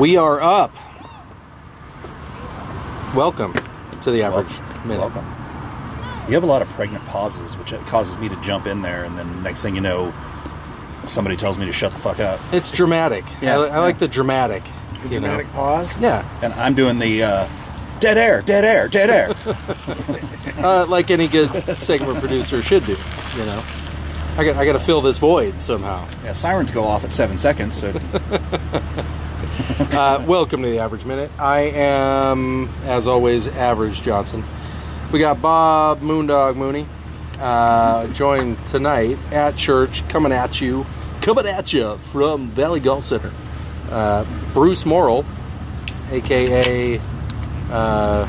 We are up. Welcome to the average Welcome. minute. Welcome. You have a lot of pregnant pauses, which causes me to jump in there, and then next thing you know, somebody tells me to shut the fuck up, It's dramatic. Yeah, I, I like yeah. the dramatic. you know. Dramatic pause. Yeah, and I'm doing the uh, dead air, dead air, dead air. uh, like any good segment producer should do. You know, I got I got to fill this void somehow. yeah, sirens go off at seven seconds, so Uh, welcome to the average minute. I am, as always, Average Johnson. We got Bob Moondog Mooney uh, joined tonight at church, coming at you, coming at you from Valley Golf Center. Uh, Bruce Morrill, aka. Uh,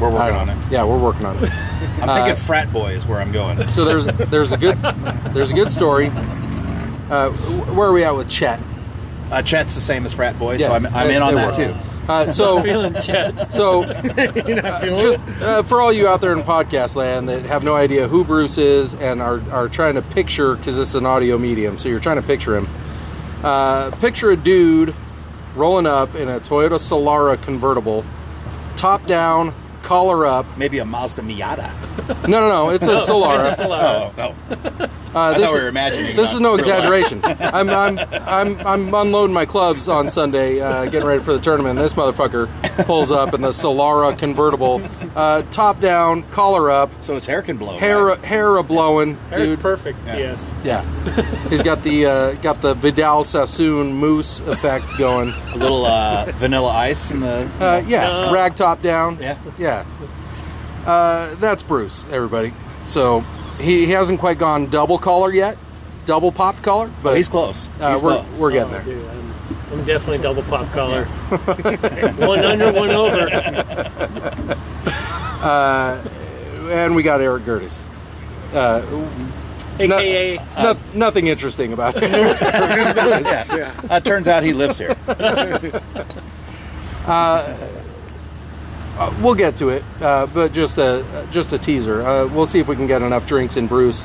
we're working on it. Yeah, we're working on it. I'm thinking frat boy is where I'm going. So there's there's a good there's a good story. Uh, where are we at with Chet? Uh, Chet's the same as frat boy, so Yeah, I'm, I'm it- in on it that works. too. Uh, so Feeling Chet. So, uh, just uh, for all you out there in podcast land that have no idea who Bruce is and are, are trying to picture, because this is an audio medium, so you're trying to picture him. Uh, picture a dude rolling up in a Toyota Solara convertible, top down, collar up. Maybe a Mazda Miata. No, no, no, it's a Solara. It's a Solara. Oh, no. Uh, I this thought we is- were imagining. This is no exaggeration. I'm, I'm, I'm, I'm unloading my clubs on Sunday, uh, getting ready for the tournament. And This motherfucker pulls up in the Solara convertible, uh, top down, collar up, So his hair can blow. hair right? hair a blowing, Hair's dude. perfect. Yeah. Yes. Yeah, he's got the uh, got the Vidal Sassoon mousse effect going. a little uh, vanilla ice in the. Uh, yeah, Uh. rag top down. Yeah. yeah. Uh, that's Bruce, everybody. So he, he hasn't quite gone double collar yet, double popped collar, but But he's close. uh, He's we're close. we're getting Oh, there. dude, I'm, I'm definitely double pop collar. one under, one over. and we got Eric Gerdes. Uh, no- AKA. no- nothing interesting about it. yeah. Uh, turns out he lives here. We'll get to it, uh, but just a just a teaser. Uh, we'll see if we can get enough drinks in Bruce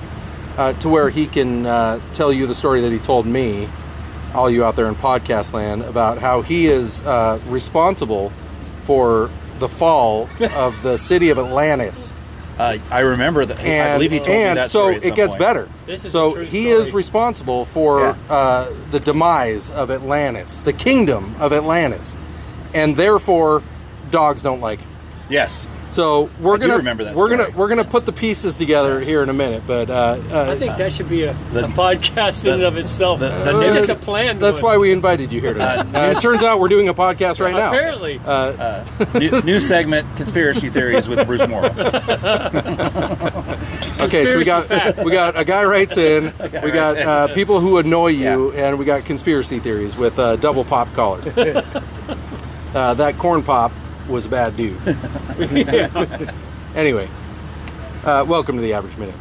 uh, to where he can uh, tell you the story that he told me, all you out there in podcast land, about how he is uh, responsible for the fall of the city of Atlantis. Uh, I remember that. And, I believe he told and me that so story at it gets point. better. This is so he story. is responsible for Yeah. uh, the demise of Atlantis, the kingdom of Atlantis, and therefore dogs don't like it. Yes. So we're I do gonna remember that we're story. gonna we're gonna put the pieces together here in a minute, but uh, uh, I think that should be a, The- a podcast in and of itself. the- the it's news- just a plan. that's why we invited you here tonight. Uh, Uh, it turns out we're doing a podcast right now. Apparently. Uh, new, new segment: conspiracy theories with Bruce Morrill. okay, so we got Conspiracy fact. we got a guy writes in, we writes got in. uh, people who annoy you, and we got conspiracy theories with uh, double pop collar. uh, that corn pop was a bad dude. Anyway, uh, welcome to the average minute.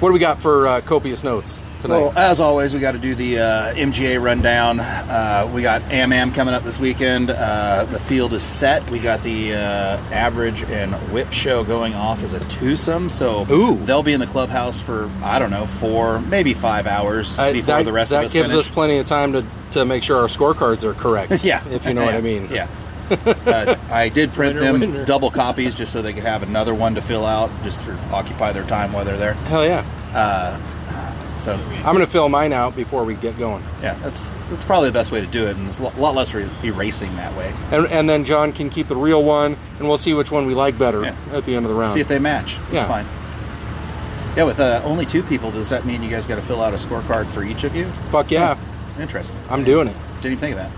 What do we got for uh, copious notes tonight? Well, as always, we got to do the uh, MGA rundown. Uh, we got AMAM coming up this weekend. Uh, the field is set. We got the uh, average and whip show going off as a twosome. So Ooh. they'll be in the clubhouse for I don't know four, maybe five hours before that the rest of us That gives finish. us plenty of time to, to make sure our scorecards are correct. yeah, if you know what I mean. Yeah. Uh, I did print Winner, them winner. double copies just so they could have another one to fill out, just to occupy their time while they're there. Hell yeah! So I'm going to fill mine out before we get going, yeah, that's that's probably the best way to do it, and it's a lot less re- erasing that way. and, and then John can keep the real one, and we'll see which one we like better Yeah. at the end of the round. See if they match. It's Yeah. fine. Yeah, with uh, only two people, does that mean you guys got to fill out a scorecard for each of you? Fuck yeah, Interesting. I'm doing it. Didn't even think of that.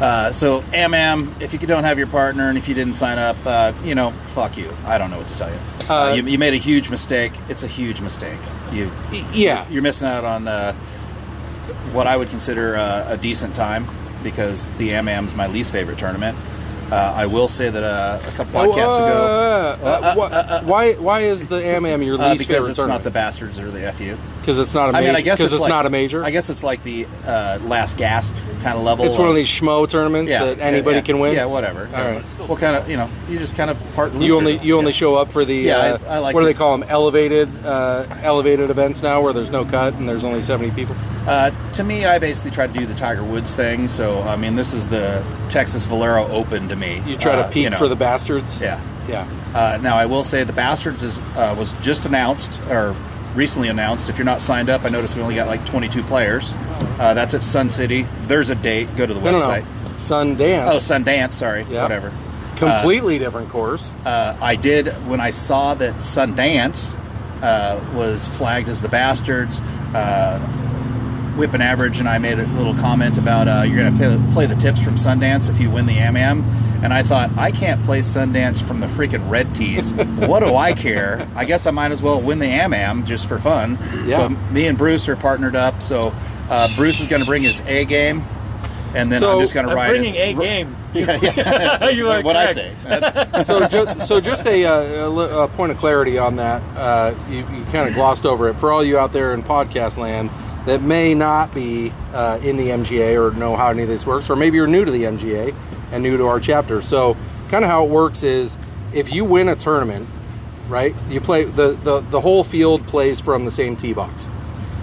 Uh, so, AMAM, if you don't have your partner and if you didn't sign up, uh, you know, fuck you. I don't know what to tell you. Uh, Uh, you. You made a huge mistake. It's a huge mistake. You, Yeah, you're missing out on uh, what I would consider uh, a decent time because the AMAM is my least favorite tournament. Uh, I will say that uh, a couple podcasts ago, wh- why why is the AMAM your uh, least because favorite it's not the bastards or the FU. Because it's not a I major. mean, I guess because it's, it's, like, not a major. I guess it's like the uh, last gasp kind of level. it's one of these schmo tournaments yeah, that anybody yeah, can win. Yeah, whatever. All right. What kind of you know? You just kind of part. You only you only show up for the Yeah, uh, I- I like what do they call them elevated uh, elevated events now where there's no cut and there's only 70 people. Uh, to me, I basically try to do the Tiger Woods thing. So, I mean, this is the Texas Valero Open to me. You try to Uh, peak you know, for the bastards. Yeah. Yeah. Uh, now, I will say the Bastards is uh, was just announced or recently announced. If you're not signed up, I noticed we only got like 22 players. Uh, that's at Sun City. There's a date. Go to the No, no, website. no. Sundance. Oh, Sundance. Sorry. Yeah. Whatever. Completely different course. Uh, I did when I saw that Sundance uh, was flagged as the Bastards. Whip and Average and I made a little comment about uh, you're going to play the tips from Sundance if you win the Am Am. And I thought, I can't play Sundance from the freaking red tees. what do I care? I guess I might as well win the Am Am just for fun. Yeah. So me and Bruce are partnered up. So uh, Bruce is going to bring his A game. And then So, I'm just going to I'm ride bringing it. a game. Yeah, yeah. you are what I say. so, ju- so just a, uh, a, a point of clarity on that. Uh, you you kind of glossed over it. For all you out there in podcast land that may not be uh, in the MGA or know how any of this works, or maybe you're new to the MGA and new to our chapter. So, kind of how it works is if you win a tournament, right? You play the the, the whole field plays from the same tee box.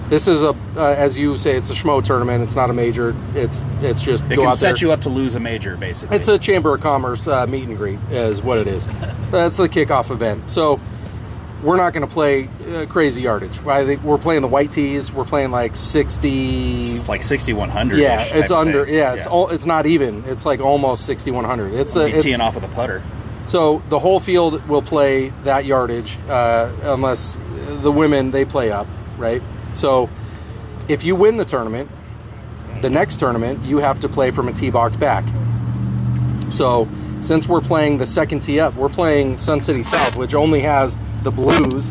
This is a, uh, as you say, it's a schmo tournament. It's not a major. It's it's just It go can out there. set you up to lose a major, basically. It's a Chamber of Commerce uh, meet and greet, is what it is. That's the kickoff event. So we're not going to play uh, crazy yardage. I think we're playing the white tees. We're playing like sixty. It's like 6100. Yeah, it's under. Yeah, it's all. It's not even. It's like almost sixty one hundred. It's a. Be it- teeing off with a putter. so the whole field will play that yardage, uh, unless the women they play up, right? So if you win the tournament, the next tournament you have to play from a tee box back. So since we're playing the second tee up, we're playing Sun City South, which only has the blues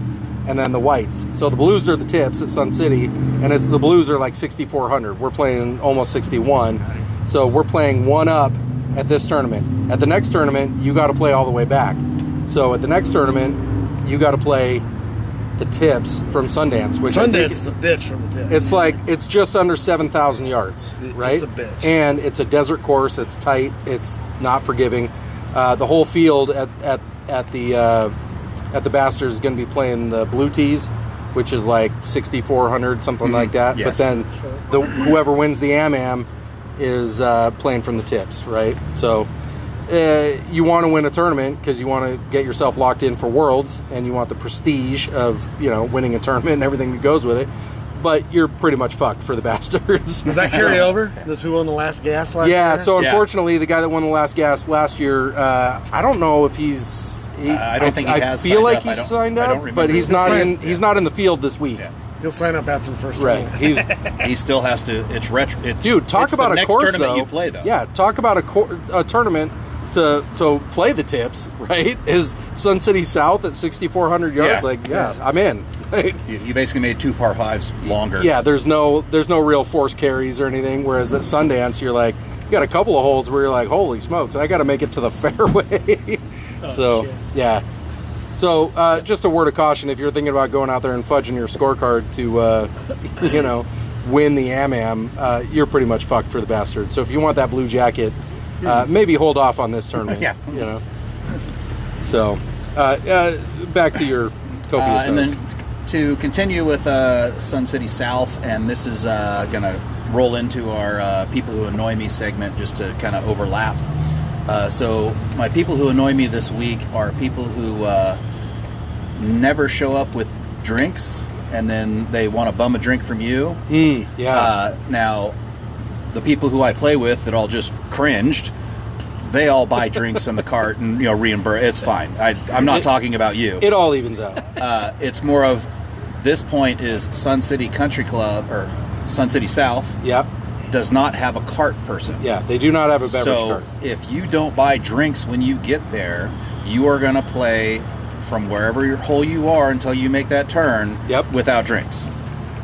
and then the whites. So the blues are the tips at Sun City, and it's the blues are like 6,400. We're playing almost 61. So we're playing one up at this tournament. At the next tournament, you got to play all the way back. So at the next tournament, you got to play the tips from Sundance, which I think- Sundance is a bitch from the tips. it's like it's just under seven thousand yards, right? it's a bitch. and it's a desert course. It's tight. It's not forgiving. Uh, the whole field at at at the uh, at the Bastards is going to be playing the blue tees, which is like sixty four hundred something like that. But then the whoever wins the Am Am is uh, playing from the tips, right? So. Uh, you want to win a tournament because you want to get yourself locked in for worlds and you want the prestige of you know winning a tournament and everything that goes with it but you're pretty much fucked for the bastards Does that carry over? Does who won the last gas last yeah year? so Yeah. unfortunately the guy that won the last gas last year uh, i don't know if he's he, Uh, I don't think he I has feel like up. He's signed up but he's not sign- in he's not in the field this week Yeah. He'll sign up after the first right tournament. he's He still has to. It's retro. It's, Dude, talk it's about the a next course tournament though. you play though. Yeah, talk about a, cor- a tournament to to play the tips. Right? Is Sun City South at 6,400 yards? Yeah. Like, yeah, I'm in. You, you basically made two par fives longer. yeah, there's no there's no real force carries or anything. Whereas at Sundance, you're like you got a couple of holes where you're like, holy smokes, I got to make it to the fairway. so shit. Yeah. So uh, just a word of caution: if you're thinking about going out there and fudging your scorecard to, uh, you know, win the Am Am, uh, you're pretty much fucked for the bastard. So if you want that blue jacket, uh, maybe hold off on this tournament. Yeah. You know. So uh, uh, back to your Uh, copious and notes. then to continue with uh, Sun City South, and this is uh, going to roll into our uh, people who annoy me segment just to kind of overlap. Uh, so my people who annoy me this week are people who uh, never show up with drinks, and then they want to bum a drink from you. Mm, yeah. Uh, now, the people who I play with that all just cringed, they all buy drinks in the cart and you know reimburse. It's fine. I, I'm not It- talking about you. it all evens out. uh, it's more of this point is Sun City Country Club or Sun City South Yep. Does not have a cart person. Yeah, they do not have a beverage so cart. if you don't buy drinks when you get there, you are going to play from wherever your hole you are until you make that turn Yep. without drinks.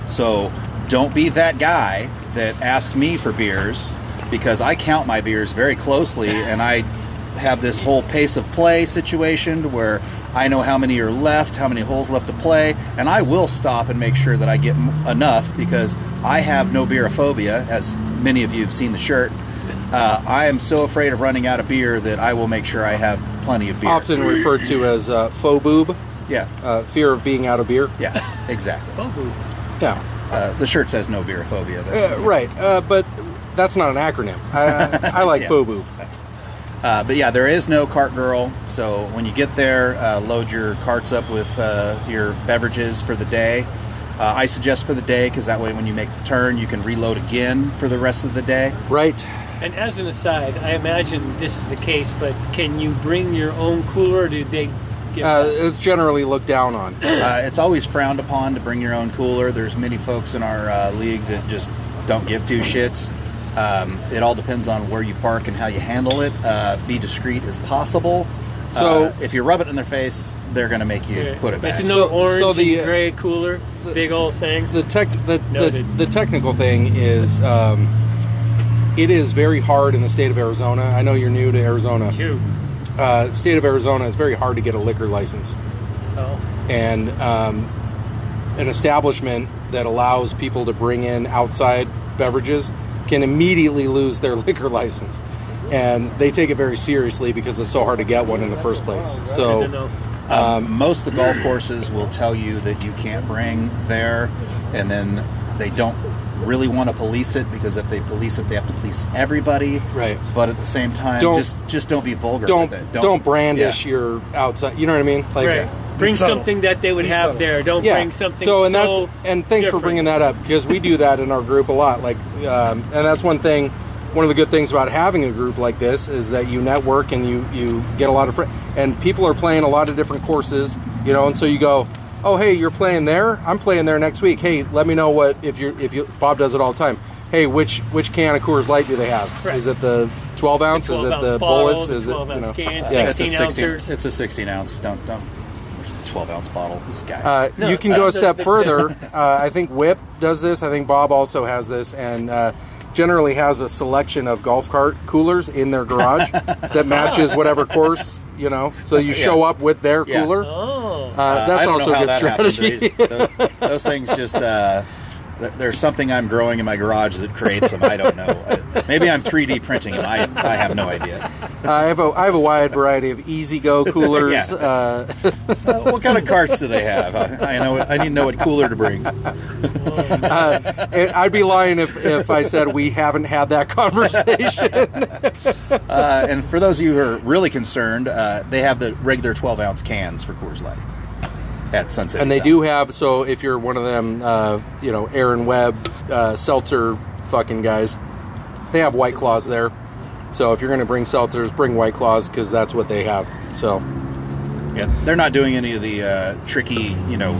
So don't be that guy that asks me for beers because I count my beers very closely and I have this whole pace of play situation where I know how many are left, how many holes left to play, and I will stop and make sure that I get enough because I have no beerophobia, as many of you have seen the shirt. Uh, I am so afraid of running out of beer that I will make sure I have plenty of beer. Often referred to as uh, faux boob, Yeah. uh, fear of being out of beer. Yes, exactly. Fogu. Yeah. Uh, the shirt says no beerophobia. But, Uh, right, uh, but that's not an acronym. I, I, I like Yeah. FOBU. Uh, but yeah, there is no cart girl. So when you get there, uh, load your carts up with uh, your beverages for the day. Uh, I suggest for the day because that way, when you make the turn, you can reload again for the rest of the day. Right. And as an aside, I imagine this is the case, but can you bring your own cooler? Or do they give Uh, it's generally looked down on. Uh, it's always frowned upon to bring your own cooler. There's many folks in our uh, league that just don't give two shits. Um, it all depends on where you park and how you handle it. Uh, be discreet as possible. So- Uh, if you rub it in their face, they're going to make you put it back. This is no So- orange so the, and uh, gray cooler, big old thing. The tech, the, the, the technical thing is, um, it is very hard in the state of Arizona. I know you're new to Arizona. Two. Uh, state of Arizona, it's very hard to get a liquor license. Oh, and um, an establishment that allows people to bring in outside beverages can immediately lose their liquor license and they take it very seriously because it's so hard to get one in the first place so. Um, most of the golf courses will tell you that you can't bring there, and then they don't really want to police it because if they police it, they have to police everybody. Right. But at the same time, Don't- just just don't be vulgar don't with it. don't, brandish yeah. your outside you know what i mean like right. Bring subtle. something that they would Be have subtle. there. Don't yeah bring something so and so that's and thanks for bringing that up because we do that in our group a lot like um, and that's one thing one of the good things about having a group like this is that you network and you you get a lot of friends and people are playing a lot of different courses you know and so you go oh hey you're playing there i'm playing there next week hey let me know what if you're if you bob does it all the time hey which which can of coors light do they have Right. is it the 12 ounce The is 12 it the bottle, bullets the is it you know cans, yeah. It's a 16 16. ounces. It's a 16 ounce. Don't don't. There's a 12 ounce bottle. This guy. Uh, No, you can uh, go a step the- further. Uh, I think Whip does this. I think Bob also has this, and uh, generally has a selection of golf cart coolers in their garage that matches whatever course you know. So you show up with their Yeah. cooler. Oh, Uh, Uh, that's I also a good strategy. those, those things just. Uh, there's something I'm growing in my garage that creates them. I don't know. Uh, Maybe I'm 3D printing them. I, I have no idea. I have a I have a wide variety of E-Z-GO coolers. Yeah. uh, Uh, what kind of carts do they have? I, I know. I need to know what cooler to bring. and I'd be lying if, if I said we haven't had that conversation. Uh, and for those of you who are really concerned, uh, they have the regular 12 ounce cans for Coors Light at Sunset. and they South. do have so if you're one of them, uh, you know, Aaron Webb uh, seltzer fucking guys, they have White Claws there. So if you're going to bring seltzers, bring White Claws because that's what they have. So Yeah, they're not doing any of the uh, tricky, you know,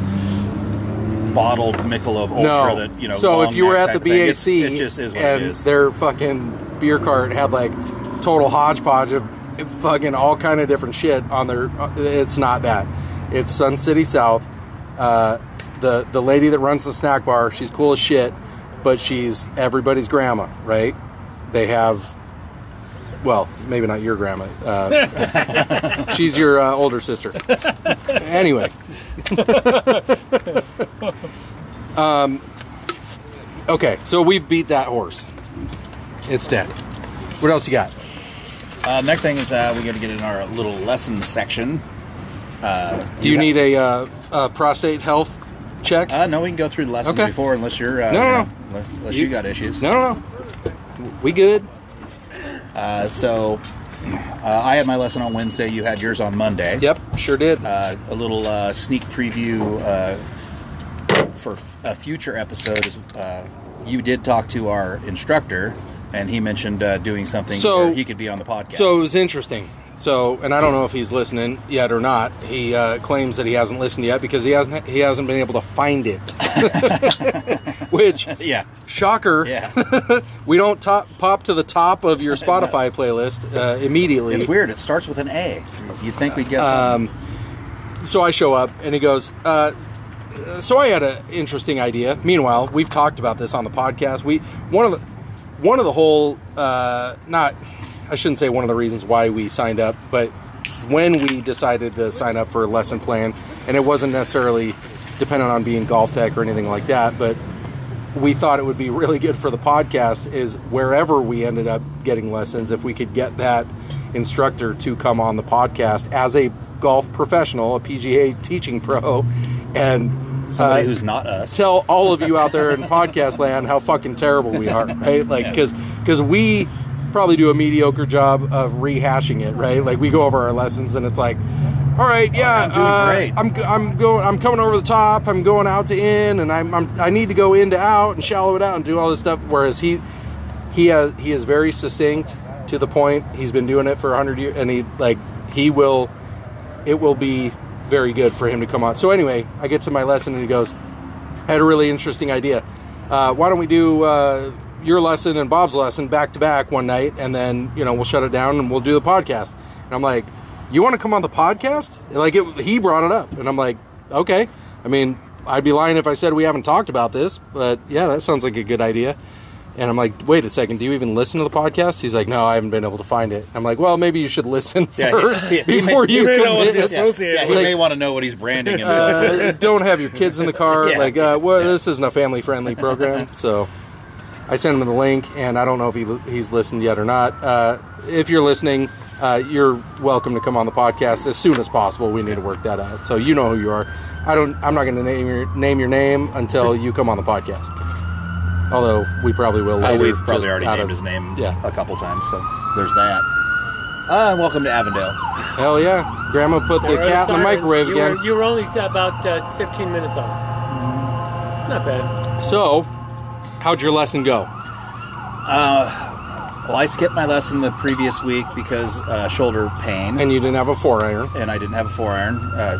bottled Michelob Ultra no. that you know. so if you were at the. BAC It's- it just is what and it is. their fucking beer cart had like total hodgepodge of fucking all kind of different shit on their. It's not that. It's Sun City South. Uh, the the lady that runs the snack bar, she's cool as shit, but she's everybody's grandma, right? They have. Well, maybe not your grandma. Uh, she's your uh, older sister. Anyway, um, okay, so we've beat that horse. It's dead. What else you got? Uh, next thing is uh, we got to get in our little lesson section. Uh, Do you need a, uh, a prostate health check? Uh, no, we can go through the lessons Okay. before, unless you're. Uh, No, no, you no. Unless you, You- got issues. no, no, no. We good. Uh, so, uh, I had my lesson on Wednesday. You had yours on Monday. Yep, sure did. Uh, a little uh, sneak preview uh, for f- a future episode is uh, you did talk to our instructor, and he mentioned uh, doing something So- where he could be on the podcast. So it was interesting. So, and I don't know if he's listening yet or not. He uh, claims that he hasn't listened yet because he hasn't he hasn't been able to find it. Which yeah, shocker, yeah. we don't top, pop to the top of your Spotify playlist uh, immediately. It's weird. It starts with an A. You'd think we'd get Um, so I show up and he goes, uh, "So I had an interesting idea." Meanwhile, we've talked about this on the podcast. We one of the one of the whole uh, not I shouldn't say one of the reasons why we signed up, but when we decided to sign up for a lesson plan, and it wasn't necessarily dependent on being GolfTEC or anything like that, but we thought it would be really good for the podcast is wherever we ended up getting lessons if we could get that instructor to come on the podcast as a golf professional a pga teaching pro and Somebody Uh, who's not us. tell all of you out there in podcast land how fucking terrible we are, right? Like, because because we probably do a mediocre job of rehashing it, right? Like we go over our lessons and it's like, all right, yeah, I'm doing uh. I'm I'm going, I'm coming over the top. I'm going out to in, and I'm, I'm I need to go in to out and shallow it out and do all this stuff. Whereas he he has he is very succinct to the point. He's been doing it for hundred years, and he like he will it will be very good for him to come on. So anyway, I get to my lesson and he goes, I had a really interesting idea. Uh, why don't we do uh, your lesson and Bob's lesson back to back one night, and then you know we'll shut it down and we'll do the podcast. And I'm like, you want to come on the podcast? Like it, he brought it up, and I'm like, okay. I mean, I'd be lying if I said we haven't talked about this, but yeah, that sounds like a good idea. And I'm like, wait a second, do you even listen to the podcast? He's like, no, I haven't been able to find it. I'm like, well, maybe you should listen Yeah, he- first he- he before may- you he may not want to commit. be yeah, yeah, he Like- may want to know what he's branding himself. Uh, don't have your kids in the car. Yeah. Like, uh, well, this isn't a family friendly program. So I sent him the link, and I don't know if he, he's listened yet or not. Uh, if you're listening, uh, you're welcome to come on the podcast as soon as possible. We need to work that out. So you know who you are. I don't. I'm not going to name your name your name until you come on the podcast. Although we probably will Uh, later. we've probably already out named of- his name Yeah. a couple times, so there's that. Uh, welcome to Avondale. Hell yeah! Grandma put the There are cat in the microwave you again. Were, you were only about uh, 15 minutes off. Not bad. So, how'd your lesson go? Well, I skipped my lesson the previous week because uh, shoulder pain, And you didn't have a four iron. and I didn't have a four iron. Uh,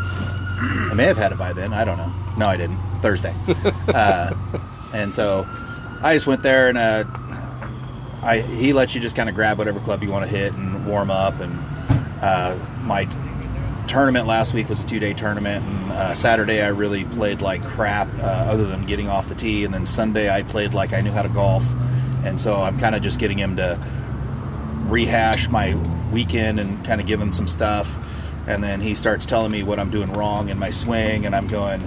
I may have had it by then. I don't know. No, I didn't. Thursday. uh, and so I just went there, and uh, I he lets you just kind of grab whatever club you want to hit and warm up. And uh, my tournament last week was a two day tournament, and uh, Saturday I really played like crap, uh, other than getting off the tee. And then Sunday I played like I knew how to golf, and so I'm kind of just getting him to rehash my weekend and kind of give him some stuff. And then he starts telling me what I'm doing wrong in my swing, and I'm going,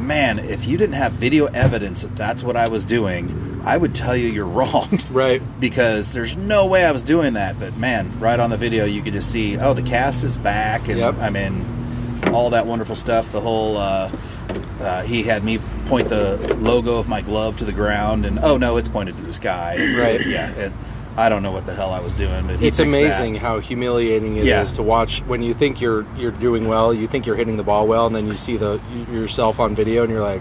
man, if you didn't have video evidence that that's what I was doing, I would tell you you're wrong. Right. because there's no way I was doing that. But man, right on the video, you could just see, oh, the cast is back, and Yep. I mean, all that wonderful stuff. The whole, uh, uh, he had me point the logo of my glove to the ground, and oh no, it's pointed to the sky. So, Right. Yeah. It, I don't know what the hell I was doing, but it's fixed that. amazing how humiliating it is Yeah. to watch when you think you're you're doing well, you think you're hitting the ball well, and then you see the yourself on video, and you're like,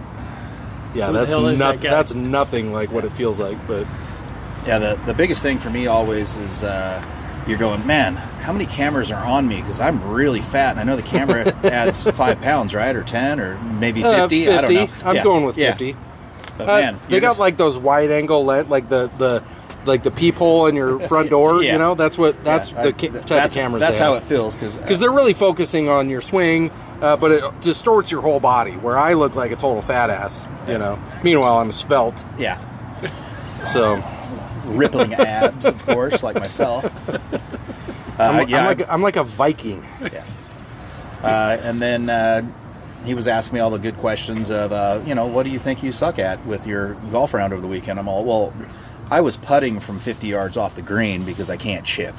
yeah, that's nothing. That's nothing like what it feels like. But Yeah, the, the biggest thing for me always is uh, you're going, man, how many cameras are on me? Because I'm really fat, and I know the camera adds five pounds, right, or ten, or maybe uh, fifty. I don't know. I'm Yeah, going with yeah. fifty. But Uh, man, they got just- like those wide angle lens, like the the like the peephole in your front door. Yeah. You know, that's what that's yeah, the I- ca- th- type that's, of cameras. That's how it feels because because they're really focusing on your swing, uh, but it distorts your whole body. Where I look like a total fat ass, you know. Meanwhile, I'm svelte, yeah, so rippling abs, of course, like myself. Uh, I'm, yeah, I'm like I'm like a Viking. Yeah. Uh, and then uh, he was asking me all the good questions of, uh, you know, what do you think you suck at with your golf round over the weekend? I'm all, well, I was putting from 50 yards off the green because I can't chip.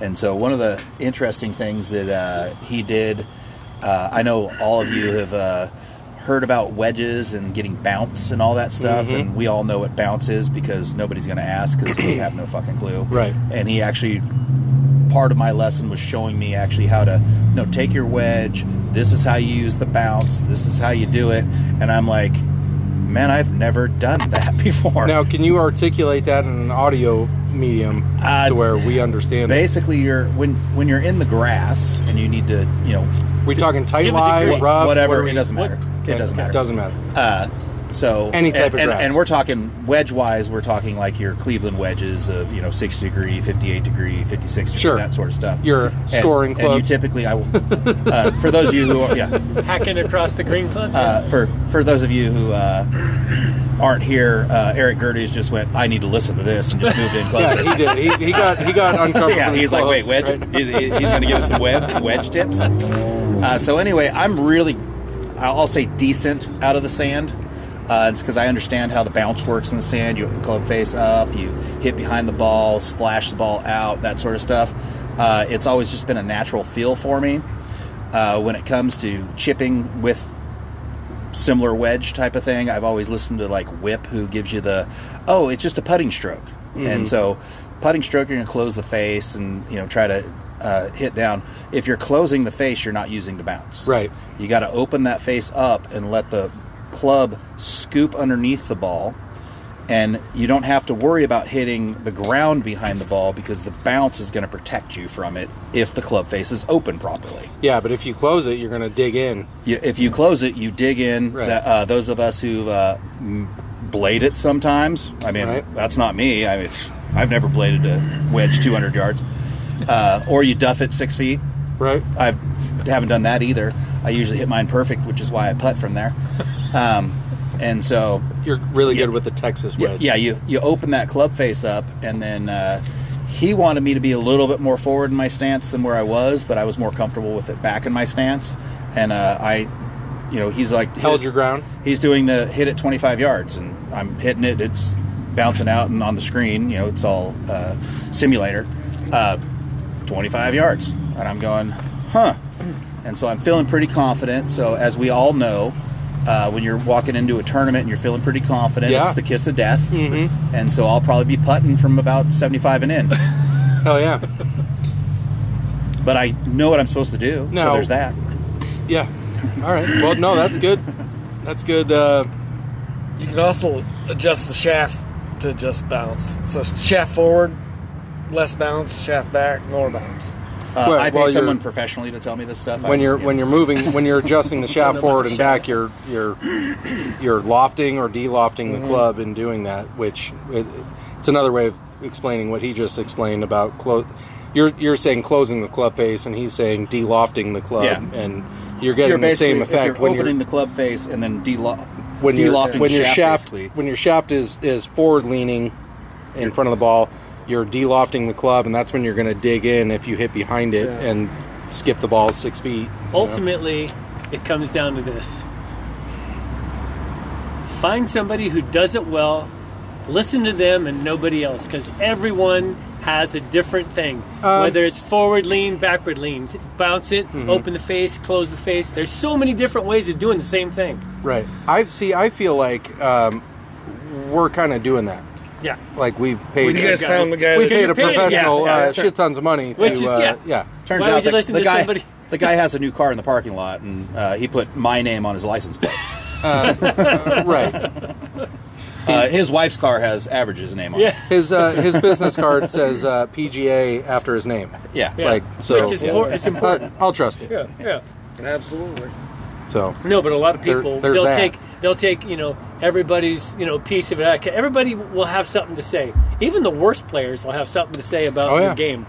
And so one of the interesting things that uh, he did, uh, I know all of you have uh, heard about wedges and getting bounce and all that stuff, Mm-hmm. and we all know what bounce is because nobody's going to ask because we have no fucking clue. Right. And he actually part of my lesson was showing me actually how to you know take your wedge this is how you use the bounce this is how you do it and i'm like man i've never done that before Now, can you articulate that in an audio medium Uh, to where we understand? it? basically you're when when you're in the grass and you need to you know we talking tight Give a lie, degree. rough, whatever what it we- doesn't what- matter okay, it doesn't matter It Doesn't matter. uh so Any type and, of and, grass. and we're talking wedge wise we're talking like your cleveland wedges of you know 60 degree 58 degree 56 degree Sure. that sort of stuff Your And- scoring and, you typically i will uh, for those of you who are, yeah Hacking across the green club. uh, for for those of you who uh, aren't here, uh, Eric Gerdes just went. I need to listen to this and just moved in closer. Yeah, he did. He, he got he got uncomfortable. yeah, he's like, wait, wedge. right? He- he- He's going to give us some web, wedge tips. Uh, so anyway, I'm really, I'll I'll say decent out of the sand. Uh, it's because I understand how the bounce works in the sand. You club face up, you hit behind the ball, splash the ball out, that sort of stuff. Uh, it's always just been a natural feel for me. Uh, when it comes to chipping with similar wedge type of thing. I've always listened to like Whip, who gives you the, oh, it's just a putting stroke, and so putting stroke you're going to close the face and you know try to uh, hit down. If you're closing the face, you're not using the bounce. Right. You got to open that face up and let the club scoop underneath the ball. And you don't have to worry about hitting the ground behind the ball because the bounce is going to protect you from it if the club face is open properly. Yeah, but if you close it, you're going to dig in. You, if you close it, you dig in. Right. That, uh, those of us who uh, blade it sometimes, I mean, Right. that's not me. I mean, I've never bladed a wedge 200 yards. Uh, or you duff it six feet. Right. I haven't done that either. I usually hit mine perfect, which is why I putt from there. Um, and so, You're really good with the Texas wedge. yeah, you you open that club face up, and then uh, he wanted me to be a little bit more forward in my stance than where I was, but I was more comfortable with it back in my stance. And uh, I, you know, he's like Held your ground. He's doing the hit at 25 yards, and I'm hitting it. It's bouncing out, and on the screen, you know, it's all uh, simulator. Uh, 25 yards, and I'm going, huh. And so I'm feeling pretty confident. So as we all know, uh, when you're walking into a tournament and you're feeling pretty confident, Yeah. it's the kiss of death. Mm-hmm. And so I'll probably be putting from about 75 and in. Hell yeah. but I know what I'm supposed to do. So No. there's that. Yeah. All right. Well, no, that's good. That's good. Uh, You can also adjust the shaft to just bounce. So shaft forward, less bounce. Shaft back, more bounce. Uh, Well, I pay while someone professionally to tell me this stuff. when you're when you're moving when you're adjusting the shaft forward and back, you're you're you're lofting or delofting Mm-hmm. the club in doing that, which it, it's another way of explaining what he just explained about close. You're you're saying closing the club face, and he's saying delofting the club, Yeah. and you're getting you're the same effect you're when opening you're the club face and then delo- when delofting when the your shaft, shaft when your shaft is is forward leaning in front of the ball, you're delofting the club, and that's when you're going to dig in if you hit behind it Yeah. and skip the ball six feet. you know? Ultimately, it comes down to this find somebody who does it well, listen to them and nobody else, because everyone has a different thing. Um, Whether it's forward lean, backward lean, bounce it, Mm-hmm. open the face, close the face. There's so many different ways of doing the same thing. Right. I see. I feel like um, we're kind of doing that. Yeah. Like we've paid. You guys guy- found the guy we that paid a you're professional yeah, yeah, uh, shit tons of money to. Which is- uh, yeah. Turns Why out the, the guy, somebody- the guy has a new car in the parking lot, and uh, he put my name on his license plate. right. Uh, his wife's car has Average's name on Yeah. it. His uh, his business card says uh, PGA after his name. Yeah. Yeah. Like so. Which is impor- it's important. Uh, I'll trust it. Yeah, yeah. Absolutely. So No, but a lot of people there's they'll that. take they'll take you know everybody's you know piece of it. Everybody will have something to say. Even the worst players will have something to say about Oh, your yeah. game.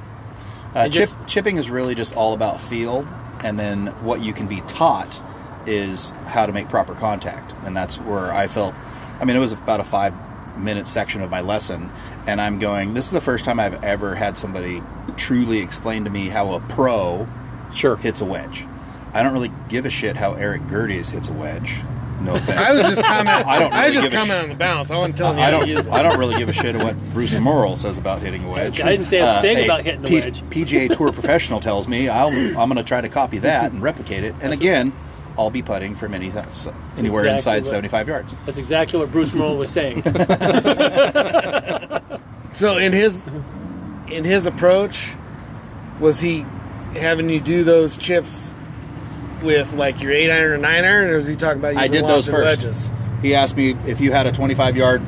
Uh, chip, just- chipping is really just all about feel, and then what you can be taught is how to make proper contact, and that's where I felt. I mean, it was about a five minute section of my lesson, and I'm going. This is the first time I've ever had somebody truly explain to me how a pro sure. hits a wedge. I don't really give a shit how Eric Gerdes hits a wedge. No offense. I was just commenting. I don't I was just commenting sh- on the bounce. I wasn't telling you I how to don't. use it. I don't really give a shit of what Bruce Morrill says about hitting a wedge. Uh, I didn't say a thing about hitting the wedge. PGA Tour professional tells me I'll, I'm going to try to copy that and replicate it. And again, I'll be putting from any, anywhere exactly inside what- 75 yards. That's exactly what Bruce Morrill was saying. So in his in his approach, was he having you do those chips with like your eight iron or nine iron, or was he talking about using I did those first. wedges? He asked me if you had a 25 yard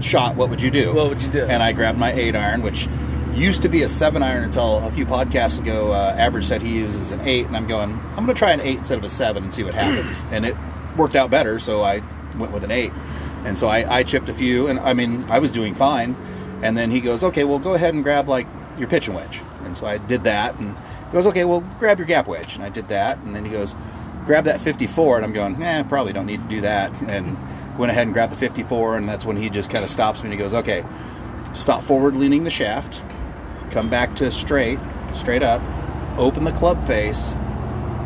shot, what would you do? What would you do? And I grabbed my eight iron, which used to be a seven iron until a few podcasts ago. Uh, Average said he uses an eight, and I'm going, I'm going to try an eight instead of a seven and see what happens. and it worked out better, so I went with an eight. And so I, I chipped a few, and I mean, I was doing fine. And then he goes, okay, well, go ahead and grab like your pitching wedge. And so I did that, and he goes, okay, well, grab your gap wedge. And I did that, and then he goes, grab that 54. And I'm going, eh, probably don't need to do that. And went ahead and grabbed the 54, and that's when he just kind of stops me and he goes, okay, stop forward leaning the shaft, come back to straight, straight up, open the club face,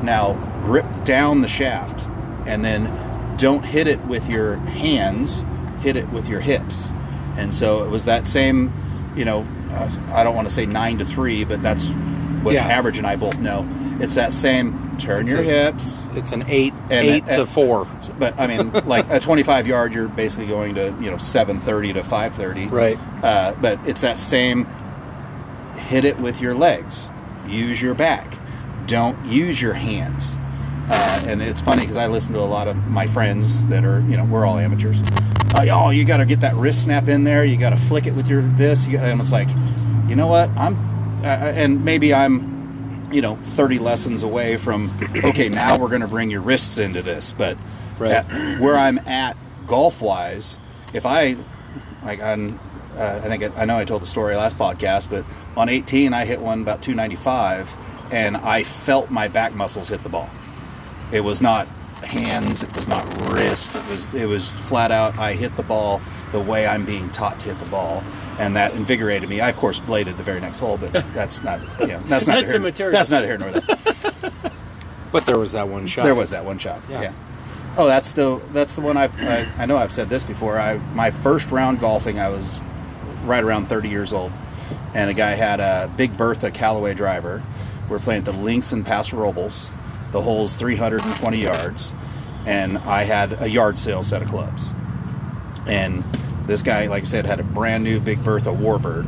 now grip down the shaft, and then don't hit it with your hands, hit it with your hips. And so it was that same, you know, I don't want to say nine to three, but that's what Yeah. average and I both know. It's that same turn It's your a- hips. It's an eight And- eight to and- four. But I mean, like a 25 yard, you're basically going to you know 7:30 to 5:30. Right. Uh, but it's that same. Hit it with your legs. Use your back. Don't use your hands. Uh, and it's funny because I listen to a lot of my friends that are, you know, we're all amateurs. Uh, oh, you got to get that wrist snap in there. You got to flick it with your this. You gotta, and it's like, you know what? I'm, uh, and maybe I'm, you know, 30 lessons away from. Okay, now we're going to bring your wrists into this. But Right. at- where I'm at golf wise, if I, like on, uh, I think it, I know I told the story last podcast, but on 18 I hit one about 295, and I felt my back muscles hit the ball. It was not hands. It was not wrist. It was it was flat out. I hit the ball the way I'm being taught to hit the ball, and that invigorated me. I of course bladed the very next hole, but that's not you know, that's not That's here, immaterial. that's neither here nor there. But there was that one shot. There was that one shot. Yeah. Yeah. Oh, that's the that's the one I've I, I know I've said this before. I my first round golfing, I was right around 30 years old, and a guy had a Big Bertha Callaway driver. We're playing at the Links in Paso Robles. The hole's 320 yards, and I had a yard sale set of clubs. And this guy, like I said, had a brand new Big Bertha Warbird,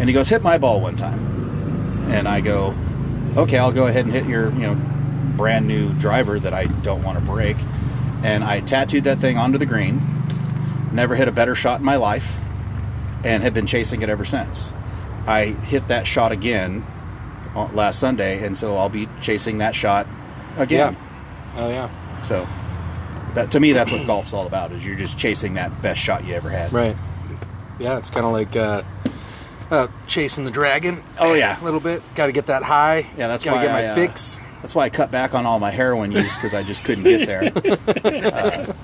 and he goes, "Hit my ball one time," and I go, "Okay, I'll go ahead and hit your, you know, brand new driver that I don't want to break." And I tattooed that thing onto the green. Never hit a better shot in my life, and have been chasing it ever since. I hit that shot again uh, last Sunday, and so I'll be chasing that shot Yeah. again. Oh yeah. So that to me, that's what golf's all about: is you're just chasing that best shot you ever had. Right. Yeah, it's kind of like uh, uh, chasing the dragon Oh yeah, a little bit. Got to get that high. yeah. That's Got to why get my I, uh, fix. That's why I cut back on all my heroin use because I just couldn't get there.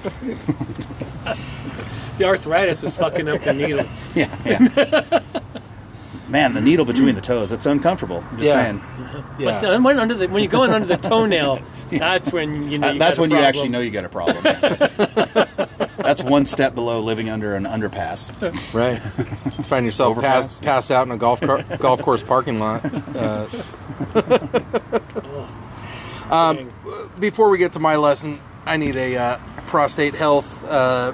The arthritis was fucking up the needle. yeah, yeah. Man, the needle between the toes—it's uncomfortable. I'm just Yeah. saying. But Yeah. when, under the, when you're going under the toenail, that's when you know. You that's got a when you actually know you got a problem. that's, that's one step below living under an underpass. Right. Find yourself Overpass, passed, passed out in a golf car, golf course parking lot. Uh, Dang. before we get to my lesson, I need a uh, prostate health uh,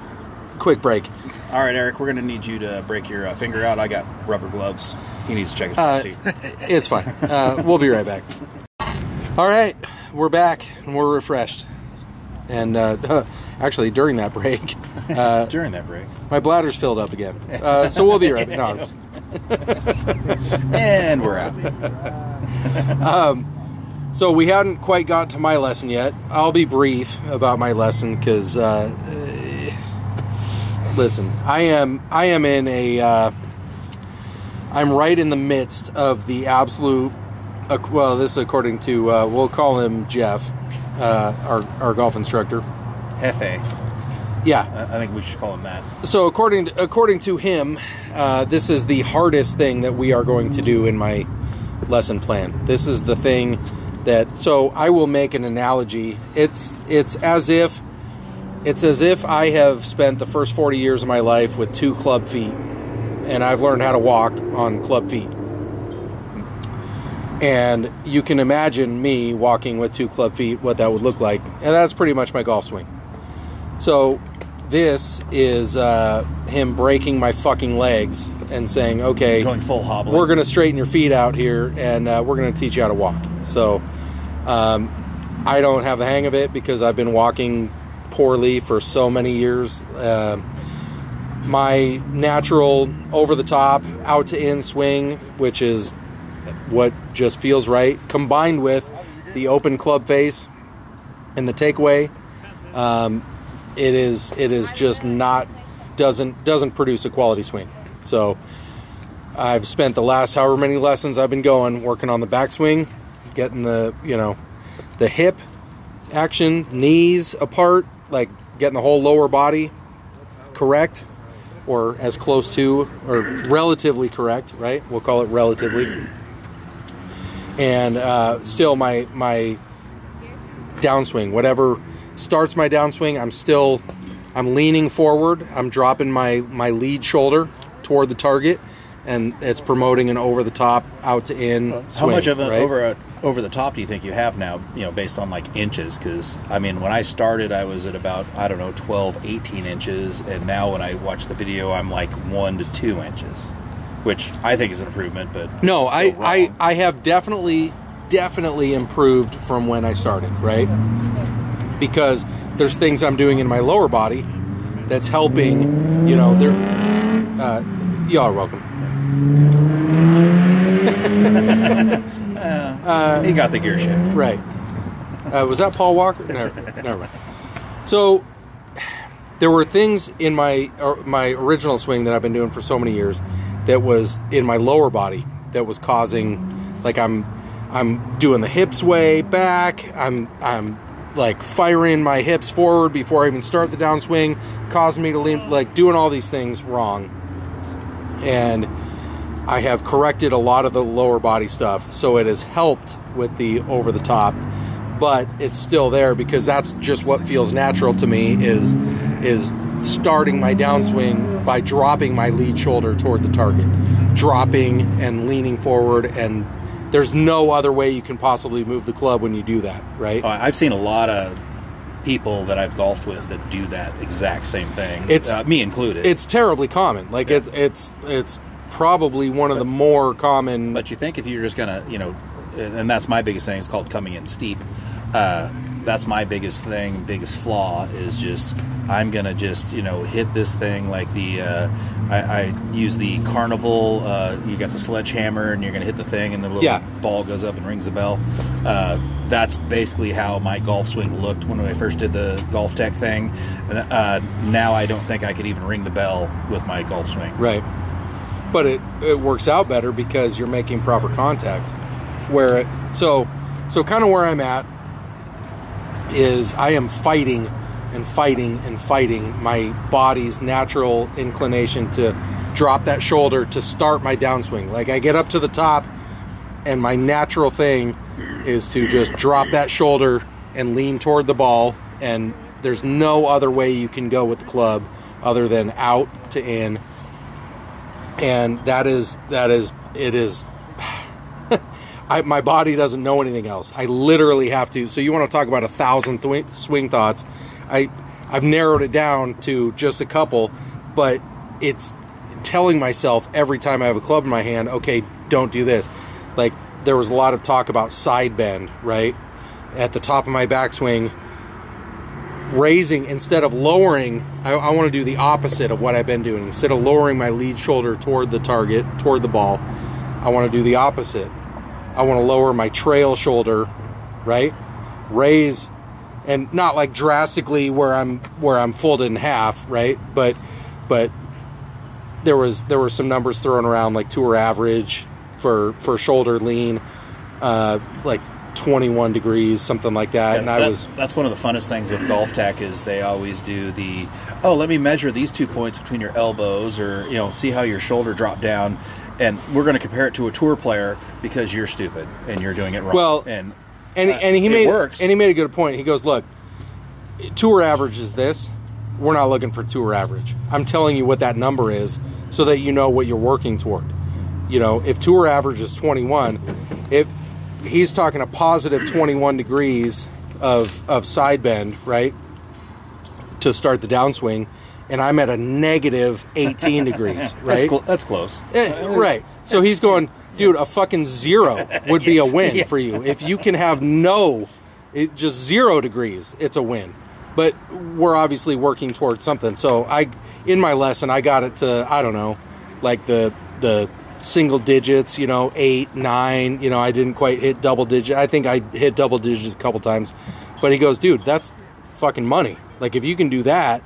quick break. All right, Eric, we're going to need you to break your uh, finger out. I got rubber gloves. He needs to check his Uh. It's fine. Uh, we'll be right back. All right, we're back and we're refreshed. And uh, actually, during that break, uh, During that break. my bladder's filled up again. Uh, so we'll be right back. No, just- And we're out. So we hadn't quite got to my lesson yet. I'll be brief about my lesson because, uh, listen, I am I am in a uh, I'm right in the midst of the absolute. Uh, well, this is according to uh, we'll call him Jeff, uh, our our golf instructor. Hefe. Yeah. I I think we should call him that. So according to, according to him, uh, this is the hardest thing that we are going to do in my lesson plan. This is the thing that. So I will make an analogy. It's it's as if it's as if I have spent the first forty years of my life with two club feet, and I've learned how to walk on club feet. And you can imagine me walking with two club feet, what that would look like, and that's pretty much my golf swing. So this is uh, him breaking my fucking legs and saying, "Okay, Going full we're going to straighten your feet out here, and uh, we're going to teach you how to walk." So um, I don't have the hang of it because I've been walking poorly for so many years. Uh, my natural over the top out to in swing, which is what just feels right, combined with the open club face and the takeaway, um, it is it is just not doesn't doesn't produce a quality swing. So I've spent the last however many lessons I've been going working on the backswing, getting the you know the hip action, knees apart, like getting the whole lower body correct or as close to or relatively correct, right? We'll call it relatively. And uh, still, my my downswing, whatever starts my downswing, I'm still I'm leaning forward. I'm dropping my my lead shoulder toward the target, and it's promoting an over the top out to in. How swing, much of an right? over a, over the top do you think you have now? You know, based on like inches? Because I mean, when I started, I was at about I don't know 12, 18 inches, and now when I watch the video, I'm like one to two inches, which I think is an improvement. But No, I, I. I have definitely definitely improved from when I started, right? Because there's things I'm doing in my lower body that's helping. You know, there. Uh, y'all are welcome. he got the gear shift. Right. Uh, was that Paul Walker? No, never mind. So there were things in my or my original swing that I've been doing for so many years that was in my lower body that was causing like I'm I'm doing the hips way back. I'm I'm like firing my hips forward before I even start the downswing, causing me to lean like doing all these things wrong. And I have corrected a lot of the lower body stuff, so it has helped with the over the top, but it's still there because that's just what feels natural to me is is starting my downswing by dropping my lead shoulder toward the target, dropping and leaning forward and there's no other way you can possibly move the club when you do that, right? Uh, I've seen a lot of people that I've golfed with that do that exact same thing. It's- uh, me included. It's terribly common. Like it, it's it's probably one of the more common But you think if you're just gonna, you know, and that's my biggest thing. It's called coming in steep. Uh, that's my biggest thing, biggest flaw is just I'm gonna just you know hit this thing like the uh, I, I use the carnival. Uh, you got the sledgehammer and you're gonna hit the thing and the little Yeah. ball goes up and rings the bell. Uh, that's basically how my golf swing looked when I first did the GolfTEC thing. And, uh, now I don't think I could even ring the bell with my golf swing. Right. But it, it works out better because you're making proper contact. Where it so so kind of where I'm at is I am fighting and fighting and fighting my body's natural inclination to drop that shoulder to start my downswing. Like I get up to the top and my natural thing is to just drop that shoulder and lean toward the ball and there's no other way you can go with the club other than out to in and that is that is it is I, my body doesn't know anything else. I literally have to. So you want to talk about a thousand th- swing thoughts? I I've narrowed it down to just a couple, but it's telling myself every time I have a club in my hand, okay, don't do this. Like there was a lot of talk about side bend, right? At the top of my backswing, raising instead of lowering I, I want to do the opposite of what i've been doing. Instead of lowering my lead shoulder toward the target toward the ball i want to do the opposite. I want to lower my trail shoulder right? Raise and not like drastically where i'm where i'm folded in half right? But but there was there were some numbers thrown around like tour average for for shoulder lean uh like 21 degrees something like that and i That- was that's one of the funnest things with GolfTEC is they always do the oh let me measure these two points between your elbows or you know see how your shoulder dropped down and we're going to compare it to a tour player because you're stupid and you're doing it wrong Well, and and, uh, and he it made works and he made a good point. He goes, "Look, tour average is this. We're not looking for tour average. I'm telling you what that number is, so that you know what you're working toward. You know, if tour average is 21, if he's talking a positive 21 degrees of of side bend, right, to start the downswing, and I'm at a negative 18 degrees, that's, right? cl- that's close Eh, right. So he's going, dude, a fucking zero would be a win for you. If you can have no, it, just zero degrees, it's a win. But we're obviously working towards something. So I, in my lesson, I got it to I don't know, like the the single digits, you know, eight, nine. You know, I didn't quite hit double digit. I think I hit double digits a couple times. But he goes, dude, that's fucking money. Like if you can do that,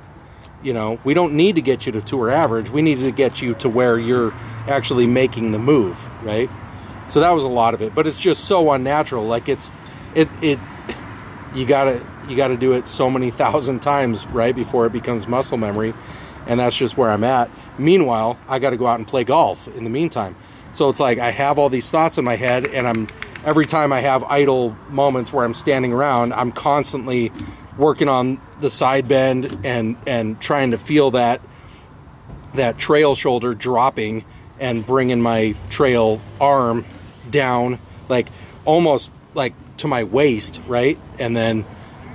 you know, we don't need to get you to tour average. We need to get you to where you're actually making the move, right? So that was a lot of it, but it's just so unnatural. Like it's, it, it, you gotta, you gotta do it so many thousand times, right, before it becomes muscle memory, and that's just where I'm at. Meanwhile, I got to go out and play golf in the meantime. So it's like I have all these thoughts in my head, and I'm every time I have idle moments where I'm standing around, I'm constantly working on the side bend and and trying to feel that that trail shoulder dropping and bringing my trail arm down, like almost like to my waist, right? And then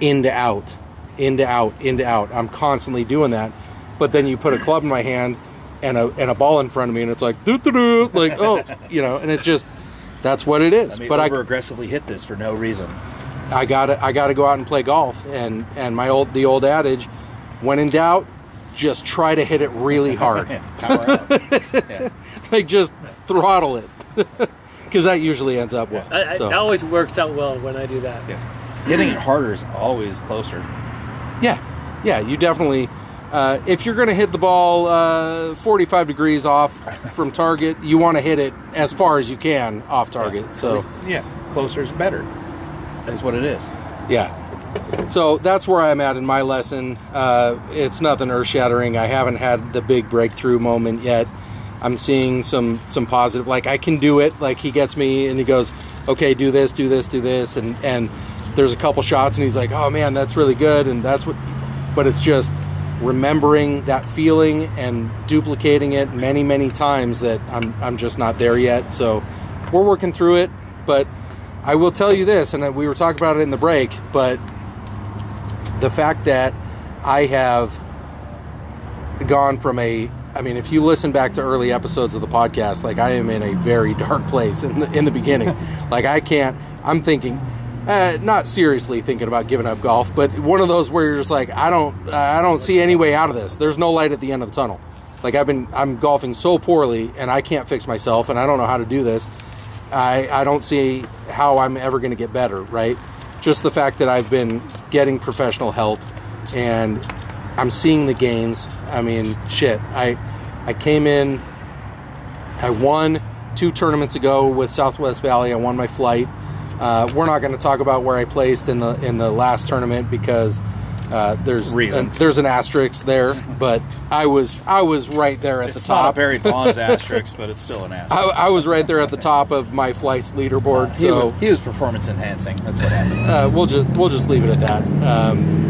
into out, into out, into out. I'm constantly doing that. But then you put a club in my hand and a and a ball in front of me, and it's like doo doo doo, like oh, you know, and it just that's what it is. Let me but I over aggressively hit this for no reason. I got to I got to go out and play golf, and and my old the old adage, when in doubt, just try to hit it really hard, Power out. yeah. like just throttle it, because that usually ends up well. I, I, so It always works out well when I do that. Yeah. Hitting it harder is always closer. yeah, yeah, you definitely. Uh, if you're going to hit the ball uh, 45 degrees off from target, you want to hit it as far as you can off target. So yeah, closer is better. That's what it is. Yeah. So that's where I'm at in my lesson. Uh, it's nothing earth shattering. I haven't had the big breakthrough moment yet. I'm seeing some some positive. Like I can do it. Like he gets me and he goes, "Okay, do this, do this, do this," and and there's a couple shots and he's like, "Oh man, that's really good," and that's what. But it's just remembering that feeling and duplicating it many many times that I'm I'm just not there yet. So we're working through it, but I will tell you this, and we were talking about it in the break, but the fact that I have gone from a I mean, if you listen back to early episodes of the podcast, like I am in a very dark place in the in the beginning. like I can't. I'm thinking, uh, not seriously thinking about giving up golf, but one of those where you're just like, I don't, I don't see any way out of this. There's no light at the end of the tunnel. Like I've been, I'm golfing so poorly, and I can't fix myself, and I don't know how to do this. I, I don't see how I'm ever going to get better, right? Just the fact that I've been getting professional help and I'm seeing the gains. I mean, shit. I I came in I won two tournaments ago with Southwest Valley. I won my flight. Uh, we're not going to talk about where I placed in the in the last tournament because uh, there's Reasons. there's an asterisk there, but I was I was right there at It's the top. not a Barry Bonds asterisk, but it's still an asterisk. I, I was right there at the top of my flight's leaderboard. he, So was, he was performance enhancing. That's what happened. uh, we'll just we'll just leave it at that. Um,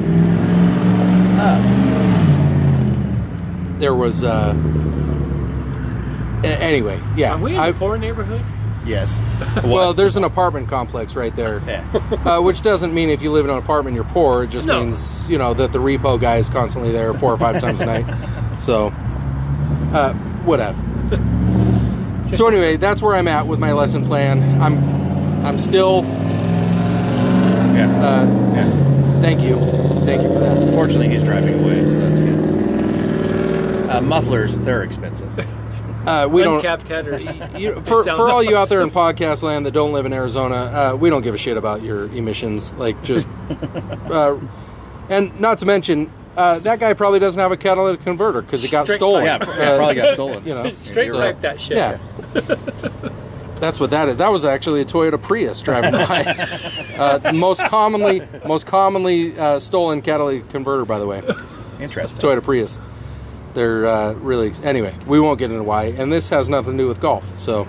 there was uh, a- anyway, yeah. Are we in I- a poor neighborhood? Yes. well, there's an apartment complex right there, yeah. uh, which doesn't mean if you live in an apartment you're poor. It just No. means you know that the repo guy is constantly there four or five times a night. So, uh, whatever. So anyway, that's where I'm at with my lesson plan. I'm I'm still. Yeah. Uh, yeah. thank you, thank you for that. Fortunately, he's driving away, so that's good. Uh, mufflers, they're expensive. Uh, we don't. Uncapped headers. You, for, for all you out there in podcast land that don't live in Arizona, uh, we don't give a shit about your emissions. Like, just. uh, and not to mention, uh, that guy probably doesn't have a catalytic converter because it got Straight stolen. yeah, pr- yeah, probably got stolen. You know, Straight so- pipe that shit. Yeah. That's what that is. That was actually a Toyota Prius driving by. uh, most commonly, most commonly uh, stolen catalytic converter, by the way. Interesting. Toyota Prius. They're uh, really anyway. We won't get into why, and this has nothing to do with golf. So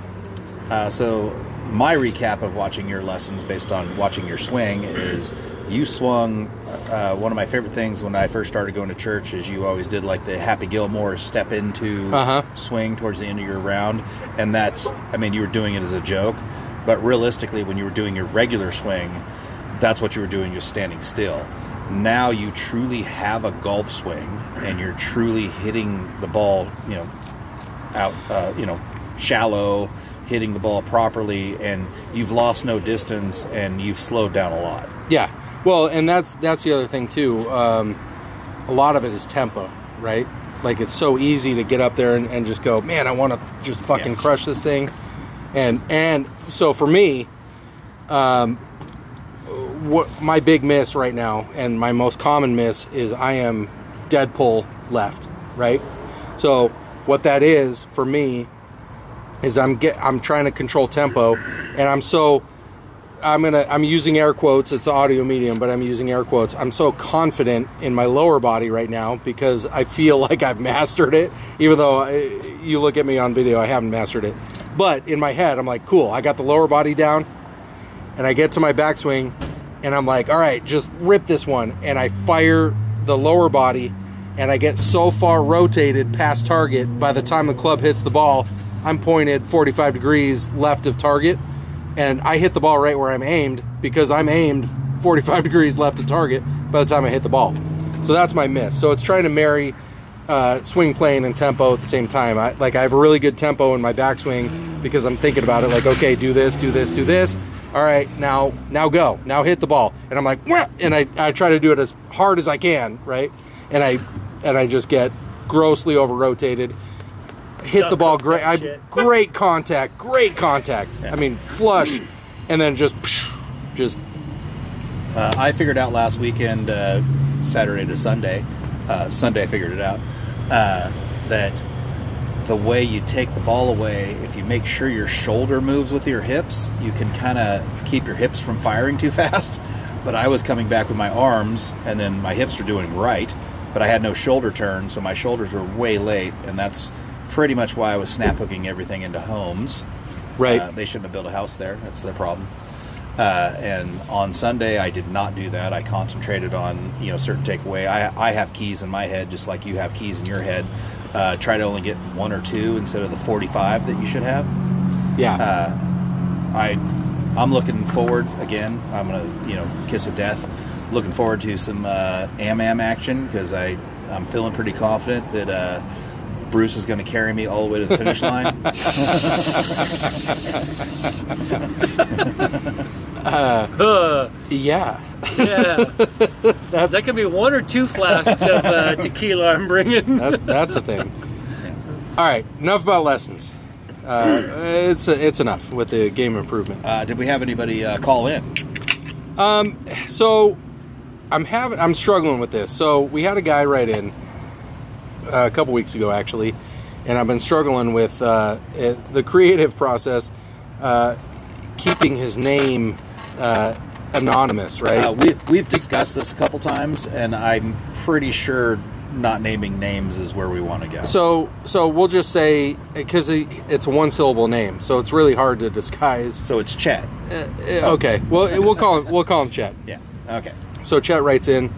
Uh, so, my recap of watching your lessons based on watching your swing is you swung. Uh, one of my favorite things when I first started going to church is you always did like the Happy Gilmore step into Uh-huh. swing towards the end of your round, and that's. I mean, you were doing it as a joke, but realistically, when you were doing your regular swing, that's what you were doing, just standing still. Now you truly have a golf swing, and you're truly hitting the ball. You know, out, uh, you know, shallow, hitting the ball properly, and you've lost no distance and you've slowed down a lot. yeah, well, and that's that's the other thing too. Um, a lot of it is tempo, right? Like it's so easy to get up there and, and just go, man, I want to just fucking Yeah. crush this thing, and and so for me, um, what my big miss right now and my most common miss is I am dead pull left, right? So what that is for me is I'm get I'm trying to control tempo and I'm so I'm gonna I'm using air quotes. It's audio medium, but I'm using air quotes. I'm so confident in my lower body right now because I feel like I've mastered it. Even though I, you look at me on video, I haven't mastered it. But in my head, I'm like, cool. I got the lower body down, and I get to my backswing, and I'm like, all right, just rip this one, and I fire the lower body, and I get so far rotated past target by the time the club hits the ball I'm pointed 45 degrees left of target, and I hit the ball right where I'm aimed because I'm aimed 45 degrees left of target by the time I hit the ball. So that's my miss. So it's trying to marry uh, swing plane and tempo at the same time. I, like I have a really good tempo in my backswing because I'm thinking about it. Like, okay, do this, do this, do this. All right, now, now go, now hit the ball, and I'm like, Wah! and I, I try to do it as hard as I can, right? And I, and I just get grossly over rotated. Hit the ball great, I, great contact, great contact. I mean, flush, and then just, just Uh, I figured out last weekend, uh, Saturday to Sunday, uh, Sunday I figured it out, uh, that the way you take the ball away, if you make sure your shoulder moves with your hips, you can kind of keep your hips from firing too fast. But I was coming back with my arms, and then my hips were doing right, but I had no shoulder turn, so my shoulders were way late, and that's pretty much why I was snap hooking everything into homes. right. Uh, they shouldn't have built a house there. That's their problem. Uh, and on Sunday, I did not do that. I concentrated on you know certain takeaway. I I have keys in my head, just like you have keys in your head. Uh, try to only get one or two instead of the forty-five that you should have. yeah. Uh, I I'm looking forward again. I'm gonna you know kiss of death. Looking forward to some uh, am action because I I'm feeling pretty confident that. Uh, Bruce is going to carry me all the way to the finish line. Uh, yeah. yeah. that could be one or two flasks of uh, tequila I'm bringing. That, that's a thing. All right, enough about lessons. Uh, it's it's enough with the game improvement. Uh, did we have anybody uh, call in? Um, So I'm having I'm struggling with this. So we had a guy write in uh, a couple weeks ago actually, and I've been struggling with uh, it, the creative process, uh, keeping his name uh, anonymous, right? Uh, we, we've discussed this a couple times, and I'm pretty sure not naming names is where we want to go. So so we'll just say because it's a one syllable name, so it's really hard to disguise. So it's Chet. Uh, okay, well we'll call him we'll call him Chet. Yeah. Okay. So Chet writes in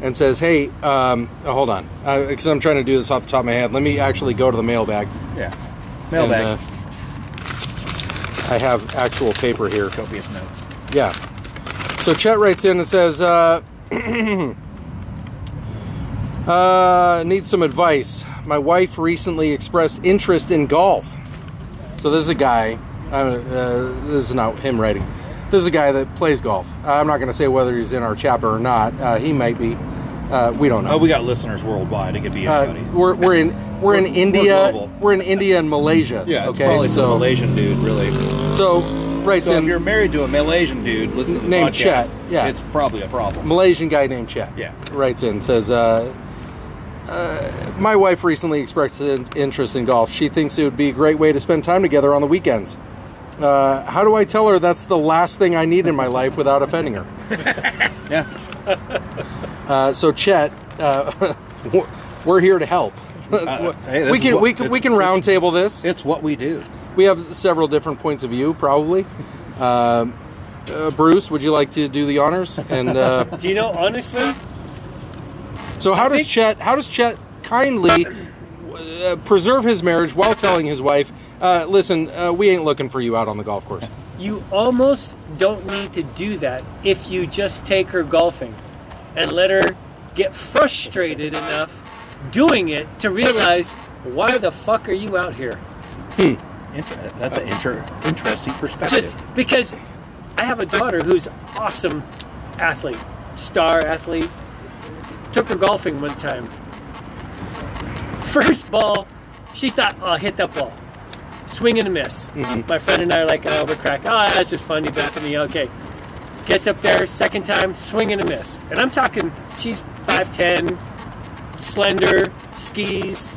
and says, "Hey, um, oh, hold on, because I'm trying to do this off the top of my head. Let me actually go to the mailbag. Yeah. Mailbag. And, uh, I have actual paper here. Copious notes. Yeah. So Chet writes in and says, uh, uh, "Need some advice. My wife recently expressed interest in golf. So this is a guy. Uh, uh, this is not him writing. This is a guy that plays golf. I'm not going to say whether he's in our chapter or not. Uh, he might be. Uh, we don't know. Oh, we got listeners worldwide. It could be Uh, anybody. we're, we're in we're in We're- we're India. We're in India and Malaysia. yeah, it's okay. probably some so Malaysian dude, really. so writes So in if you're married to a Malaysian dude, listen to the Named podcast. Chet, yeah. It's probably a problem. Malaysian guy named Chet. Yeah. Writes in says, uh, uh, "My wife recently expressed an interest in golf. She thinks it would be a great way to spend time together on the weekends. Uh, how do I tell her that's the last thing I need in my life without offending her?" Yeah. Uh, so Chet, uh, we're here to help. Uh, we can we can we can roundtable this. It's what we do. We have several different points of view, probably. Um, uh, Bruce, would you like to do the honors? And uh, Do you know, honestly, so, how I does think- Chet? How does Chet kindly uh, preserve his marriage while telling his wife, uh, "Listen, uh, we ain't looking for you out on the golf course." you almost don't need to do that if you just take her golfing and let her get frustrated enough doing it to realize why the fuck are you out here? Inter- that's an inter- interesting perspective. Just because I have a daughter who's awesome athlete, star athlete. Took her golfing one time. First ball, she thought, oh, I'll hit that ball. Swing and a miss. Mm-hmm. My friend and I are like, oh, we're crack. Oh, that's just funny, Bethany. Okay. Gets up there, second time, swing and a miss. And I'm talking, she's 5'10, slender, skis,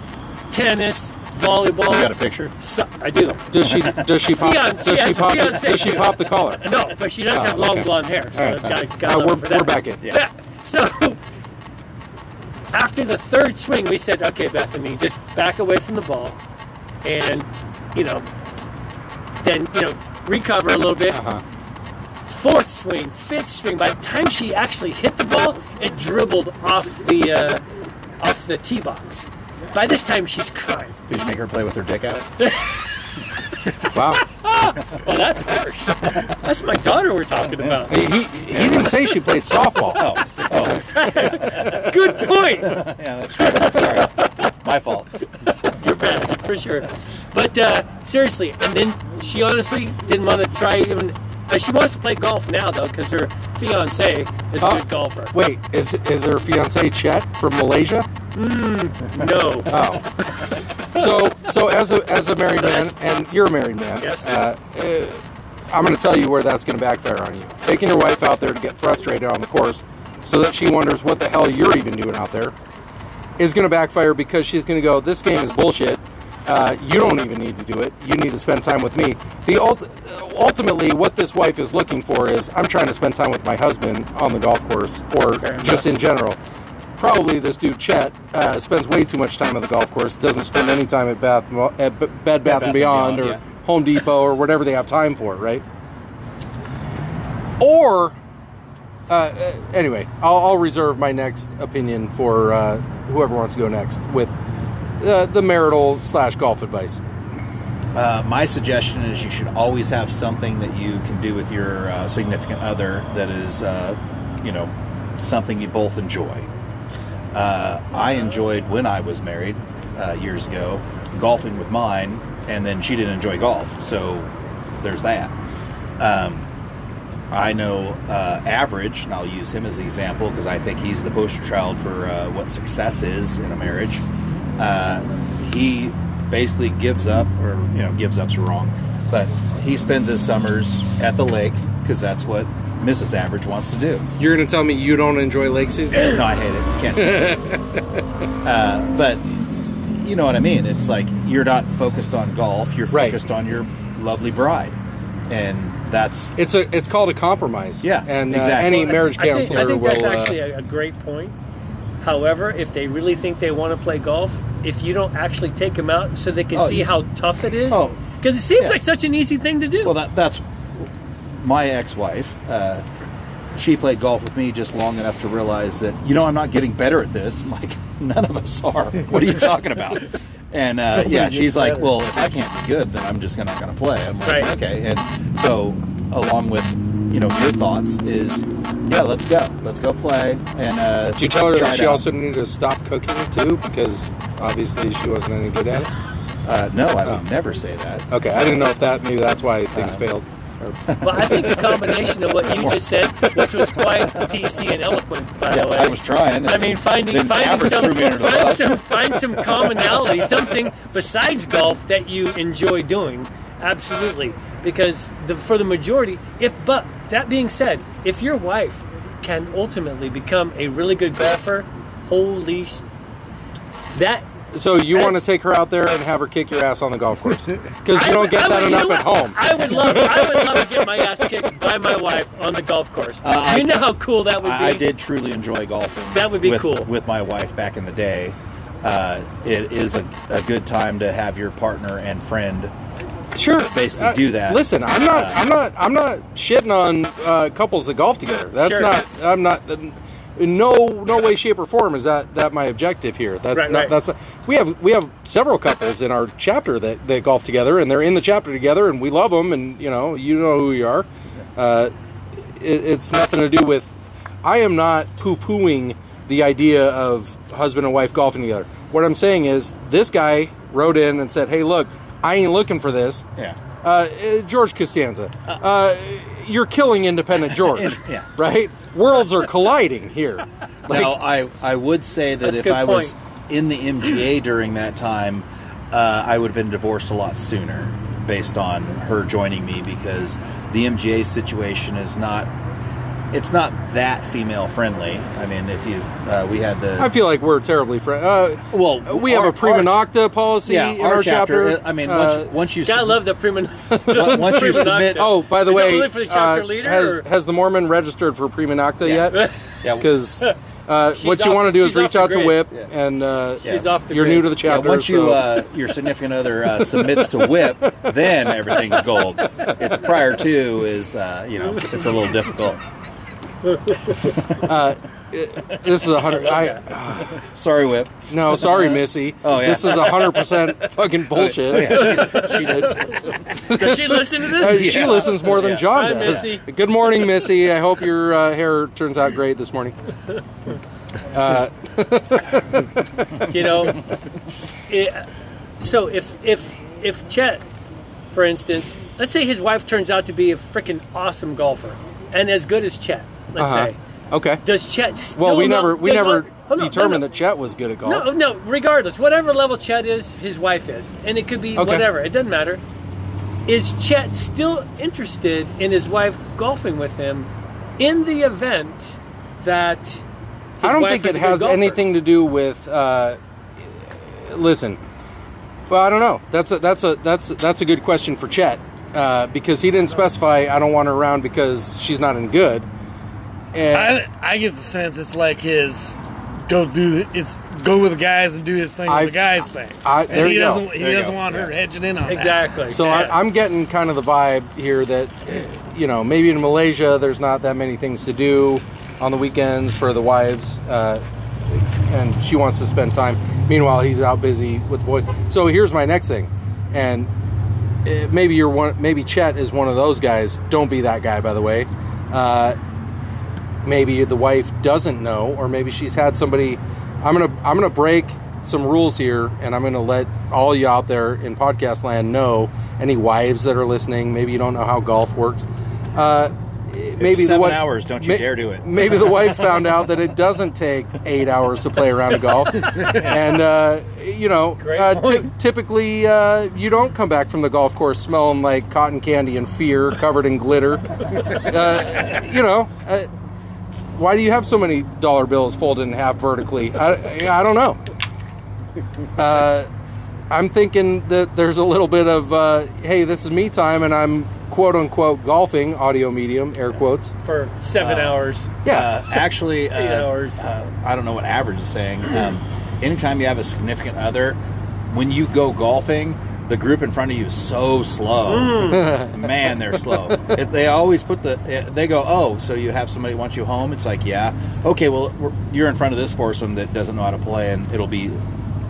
tennis, volleyball. you got a picture? So- I do. Does she? Does she pop? Fiance, does she yes, pop? fiance. Does she pop the collar? No, but she does Oh, have long okay. blonde hair, so All right. gotta, gotta Uh, we're, her for that. we're back in. Yeah. So after the third swing, we said, "Okay, Bethany, just back away from the ball, and you know, then you know, recover a little bit." Uh-huh. Fourth swing, fifth swing. By the time she actually hit the ball, it dribbled off the uh, off the tee box. By this time, she's crying. Did you make her play with her dick out? Wow. Oh, that's harsh. That's my daughter we're talking about. He, he, he didn't say she played softball. Oh, good point. Yeah, that's right. Sorry, my fault. You're bad for sure. But uh, seriously, and then she honestly didn't want to try even. Uh, she wants to play golf now though, because her fiance is a Oh, good golfer. Wait, is is her fiance Chet from Malaysia? No. Oh. So so as a as a married man, and you're a married man, Yes. uh, uh, I'm going to tell you where that's going to backfire on you. Taking your wife out there to get frustrated on the course, so that she wonders what the hell you're even doing out there, is going to backfire because she's going to go, "This game is bullshit. Uh, you don't even need to do it. You need to spend time with me." The ult- ultimately, what this wife is looking for is, "I'm trying to spend time with my husband on the golf course, or just in general." Probably this dude Chet uh, spends way too much time on the golf course. Doesn't spend any time at Bath, at B- Bed Bath, and Beyond, or yeah. Home Depot or whatever they have time for, right? Or, uh, uh, anyway, I'll, I'll reserve my next opinion for uh, whoever wants to go next with uh, the marital slash golf advice. Uh, my suggestion is you should always have something that you can do with your uh, significant other that is, uh, you know, something you both enjoy. Uh, I enjoyed when I was married uh, years ago golfing with mine, and then she didn't enjoy golf, so there's that. Um, I know uh, average, and I'll use him as an example because I think he's the poster child for uh, what success is in a marriage. Uh, he basically gives up, or you know, gives up's wrong, but he spends his summers at the lake because that's what Mrs. Average wants to do. You're going to tell me you don't enjoy lake season? No, I hate it. Can't say it. uh, but you know what I mean. It's like you're not focused on golf. You're Right. focused on your lovely bride, and that's It's a it's called a compromise. Yeah, and uh, exactly. any marriage I think, counselor I think will. that's uh, actually a, a great point. However, if they really think they want to play golf, if you don't actually take them out so they can Oh, see yeah. how tough it is, Oh. because it seems Yeah. like such an easy thing to do. well. That that's my ex-wife. Uh, she played golf with me just long enough to realize that you know I'm not getting better at this. I'm like none of us are. What are you talking about? And uh, yeah, gets she's like, better. well, if I can't be good, then I'm just not going to play. I'm like, Right. okay. And so, along with you know your thoughts is, yeah, let's go, let's go play. And uh, Did you tell her that she out. also needed to stop cooking too? Because obviously she wasn't any good at it. Uh, no, I would Oh. never say that. Okay, I didn't know if that maybe that's why things Uh, failed. Or- But I think the combination of what you just said, which was quite PC and eloquent, by the way. I was trying. I mean, finding finding some, threw me under the find some find some commonality, something besides golf that you enjoy doing. Absolutely, because the, for the majority, if but that being said, if your wife can ultimately become a really good golfer, holy, sh- that So you want to take her out there and have her kick your ass on the golf course because you don't would- get I that enough at home. I would love I would love to get my ass kicked by my wife on the golf course. Uh, you I- know how cool that would be. I, I did truly enjoy golfing. That would be with, cool. with my wife back in the day. Uh, it is a, a good time to have your partner and friend. Sure, basically Uh, do that. Listen, I'm not, I'm not, I'm not shitting on uh, couples that golf together. That's Sure. not. I'm not. In no, no way, shape, or form is that that my objective here. That's Right, not. right. That's. Not, we have we have several couples in our chapter that that golf together, and they're in the chapter together, and we love them, and you know, you know who you are. Uh, it, it's nothing to do with. I am not poo pooing the idea of husband and wife golfing together. What I'm saying is, this guy wrote in and said, "Hey, look, I ain't looking for this." Yeah. Uh, uh, George Costanza, uh, you're killing independent George, Yeah. right? Worlds are colliding here. Like, now, I, I would say that if good I was in the MGA during that time, uh, I would have been divorced a lot sooner based on her joining me because the MGA situation is not. It's not that female friendly. I mean, if you, uh, we had the I feel like we're terribly friends. Uh, well, we have our- a prima our- nocta policy yeah, in our, chapter. I mean, Uh, once, once you Gotta sub- love the prima. Once- once you submit- oh, by the Is way, only for the chapter uh, leader. has or- has the Mormon registered for prima nocta Yeah. yet? yeah, Because uh, what you off- want to do is reach the out to. Whip, Yeah. and uh, She's off the you're grid. new to the Yeah, chapter. once you so- uh, your significant other uh, submits to whip, then everything's gold. It's prior to is uh, you know it's a little difficult. this is a hundred. I Sorry, Whip. no, sorry, Missy. Oh, yeah. This is a hundred percent fucking bullshit. She did. Does she listen to Uh, this? She Yeah. listens more than Yeah. John Hi, does. Missy. Good morning, Missy. I hope your uh, hair turns out great this morning. you know it, so if if if chet for instance let's say his wife turns out to be a freaking awesome golfer and as good as chet let's Uh-huh. say Okay. does chet still Well, we not- never we never not- hold on, determined no, that Chet was good at golf. no no regardless whatever level chet is his wife is and it could be Okay. whatever it doesn't matter is chet still interested in his wife golfing with him in the event that I don't think it has anything to do with. Uh, listen, well, I don't know. That's a that's a that's that's a good question for Chet uh, because he didn't specify. I don't want her around because she's not in good. And I, I get the sense it's like his go do the, it's go with the guys and do his thing with the guys thing. I- and he you doesn't he There doesn't go. want her Yeah. hedging in on that. exactly so Yeah. I, I'm getting kind of the vibe here that uh, you know maybe in Malaysia there's not that many things to do on the weekends for the wives, uh, and she wants to spend time. Meanwhile, he's out busy with the boys. So here's my next thing, and uh, maybe you're one. Maybe Chet is one of those guys. Don't be that guy, by the way. Uh, maybe the wife doesn't know, or maybe she's had somebody. I'm gonna I'm gonna break some rules here, and I'm gonna let all you out there in podcast land know. Any wives that are listening, maybe you don't know how golf works. Uh, maybe the seven wi- hours, don't you dare do it. Maybe the wife found out that it doesn't take eight hours to play around a round of golf, and uh, you know, uh, ty- typically uh, you don't come back from the golf course smelling like cotton candy and fear, covered in glitter. Uh, you know, uh, why do you have so many dollar bills folded in half vertically? I, I don't know. Uh, I'm thinking that there's a little bit of, uh, hey, this is me time, and I'm quote unquote golfing, audio medium, air quotes. for seven hours Yeah. Uh, actually, uh, Eight hours. Uh, I don't know what average is saying. Um, anytime you have a significant other, when you go golfing, the group in front of you is so slow. Man, they're slow. If they always put the. eh, They go, oh, so you have somebody wants you home? It's like, yeah. Okay, well, we're, you're in front of this foursome that doesn't know how to play, and it'll be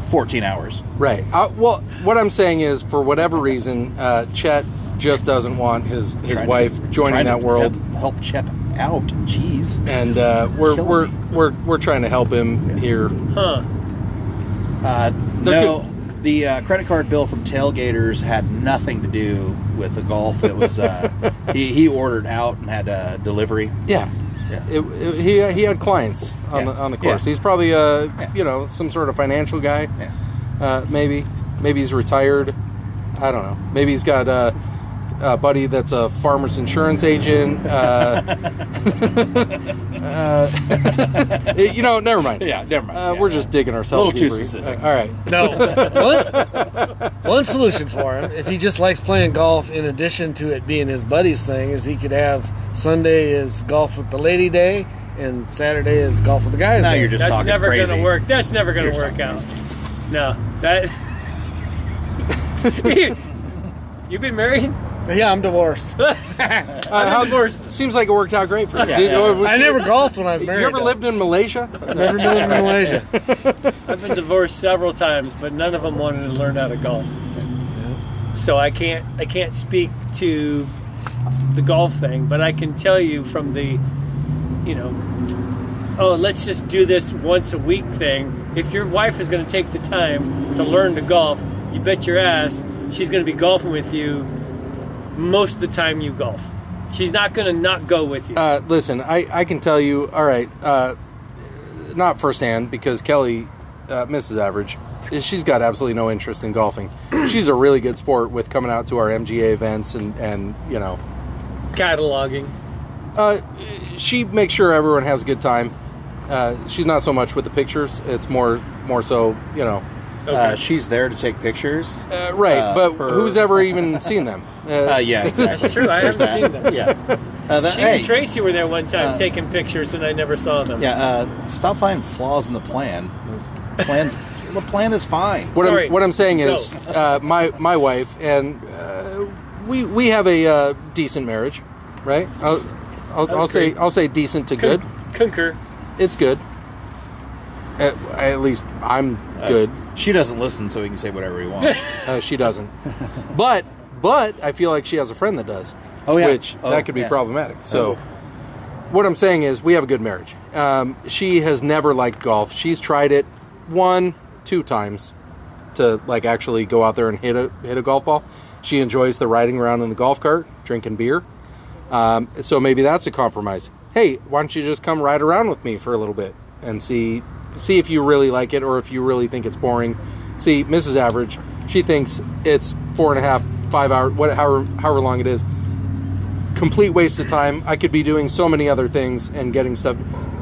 14 hours. Right. Uh, well, what I'm saying is, for whatever reason, uh, Chet just doesn't want his his Trying wife to- joining that to world, Help, help Chep out. Jeez. and uh, we're Killing we're, me. we're we're trying to help him here. huh Uh, There no, the uh, credit card bill from Tailgaters had nothing to do with the golf. It was uh, he, he ordered out and had uh, delivery. Yeah. Yeah. It, it- he he had clients on Yeah. the on the course. Yeah. He's probably a Yeah. you know some sort of financial guy. Yeah. Uh, maybe maybe he's retired. I don't know. Maybe he's got a, a buddy that's a farmer's insurance agent. Uh, uh, you know, never mind. Yeah, never mind. Uh, Yeah, we're yeah. just digging ourselves A little too deeper. specific. Uh, all right. No. one, one solution for him, if he just likes playing golf in addition to it being his buddy's thing, is he could have Sunday is golf with the lady day and Saturday is golf with the guys Now day. you're just that's talking never crazy. gonna work that's never gonna You're work talking out no that you've been married yeah, I'm divorced. Uh, how, divorced. seems like it worked out great for you. Yeah, Did- yeah. was I you- never golfed when I was married. You married. ever though. lived in Malaysia? Never lived in Malaysia. I've been divorced several times, but none of them wanted to learn how to golf. So I can't I can't speak to the golf thing, but I can tell you from the, you know, oh let's just do this once a week thing. If your wife is going to take the time to learn to golf, you bet your ass she's going to be golfing with you most of the time you golf. She's not going to not go with you. Uh, listen, I, I can tell you, all right, uh, not firsthand because Kelly, uh, Mrs. Average, she's got absolutely no interest in golfing. She's a really good sport with coming out to our MGA events and, and you know, Cataloging. uh, she makes sure everyone has a good time. Uh, she's not so much with the pictures; it's more more so, you know, Okay. Uh, she's there to take pictures. uh, right. Uh, but per- who's ever even seen them? Uh, yeah, exactly. That's true. I There's haven't that. seen them. Yeah. Uh, that, She hey, and Tracy were there one time Uh, taking pictures, and I never saw them. yeah. Uh, stop finding flaws in the plan. The plan, the plan is fine. What Sorry. I'm what I'm saying is, Go. uh, my my wife and uh, we we have a uh, decent marriage, right? I'll, I'll, I'll say Okay. I'll say decent to good. Concur. it's good. At, at least I'm good. She doesn't listen, so he can say whatever he wants. Uh, she doesn't. but but I feel like she has a friend that does. Oh, yeah. Which Oh, that could be yeah. problematic. So Oh. what I'm saying is we have a good marriage. Um, she has never liked golf. She's tried it one, two times to like actually go out there and hit a hit a golf ball. She enjoys the riding around in the golf cart, drinking beer. Um, so maybe that's a compromise. Hey, why don't you just come ride around with me for a little bit and see see if you really like it or if you really think it's boring. See, Mrs. Average, she thinks it's four and a half, five hour, what, however, however long it is. Complete waste of time. I could be doing so many other things and getting stuff.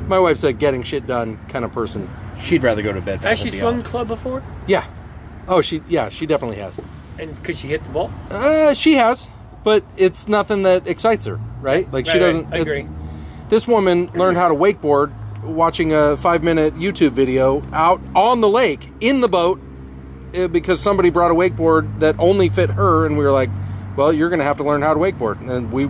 My wife's a getting shit done kind of person. She'd rather go to bed. Has she and swung the club before? Yeah. Oh, she yeah, she definitely has. And could she hit the ball? Uh, she has, but it's nothing that excites her, right? Like she Right, right. doesn't. I it's- agree. This woman learned how to wakeboard watching a five-minute YouTube video out on the lake in the boat Eh, because somebody brought a wakeboard that only fit her, and we were like, "Well, you're going to have to learn how to wakeboard." And we,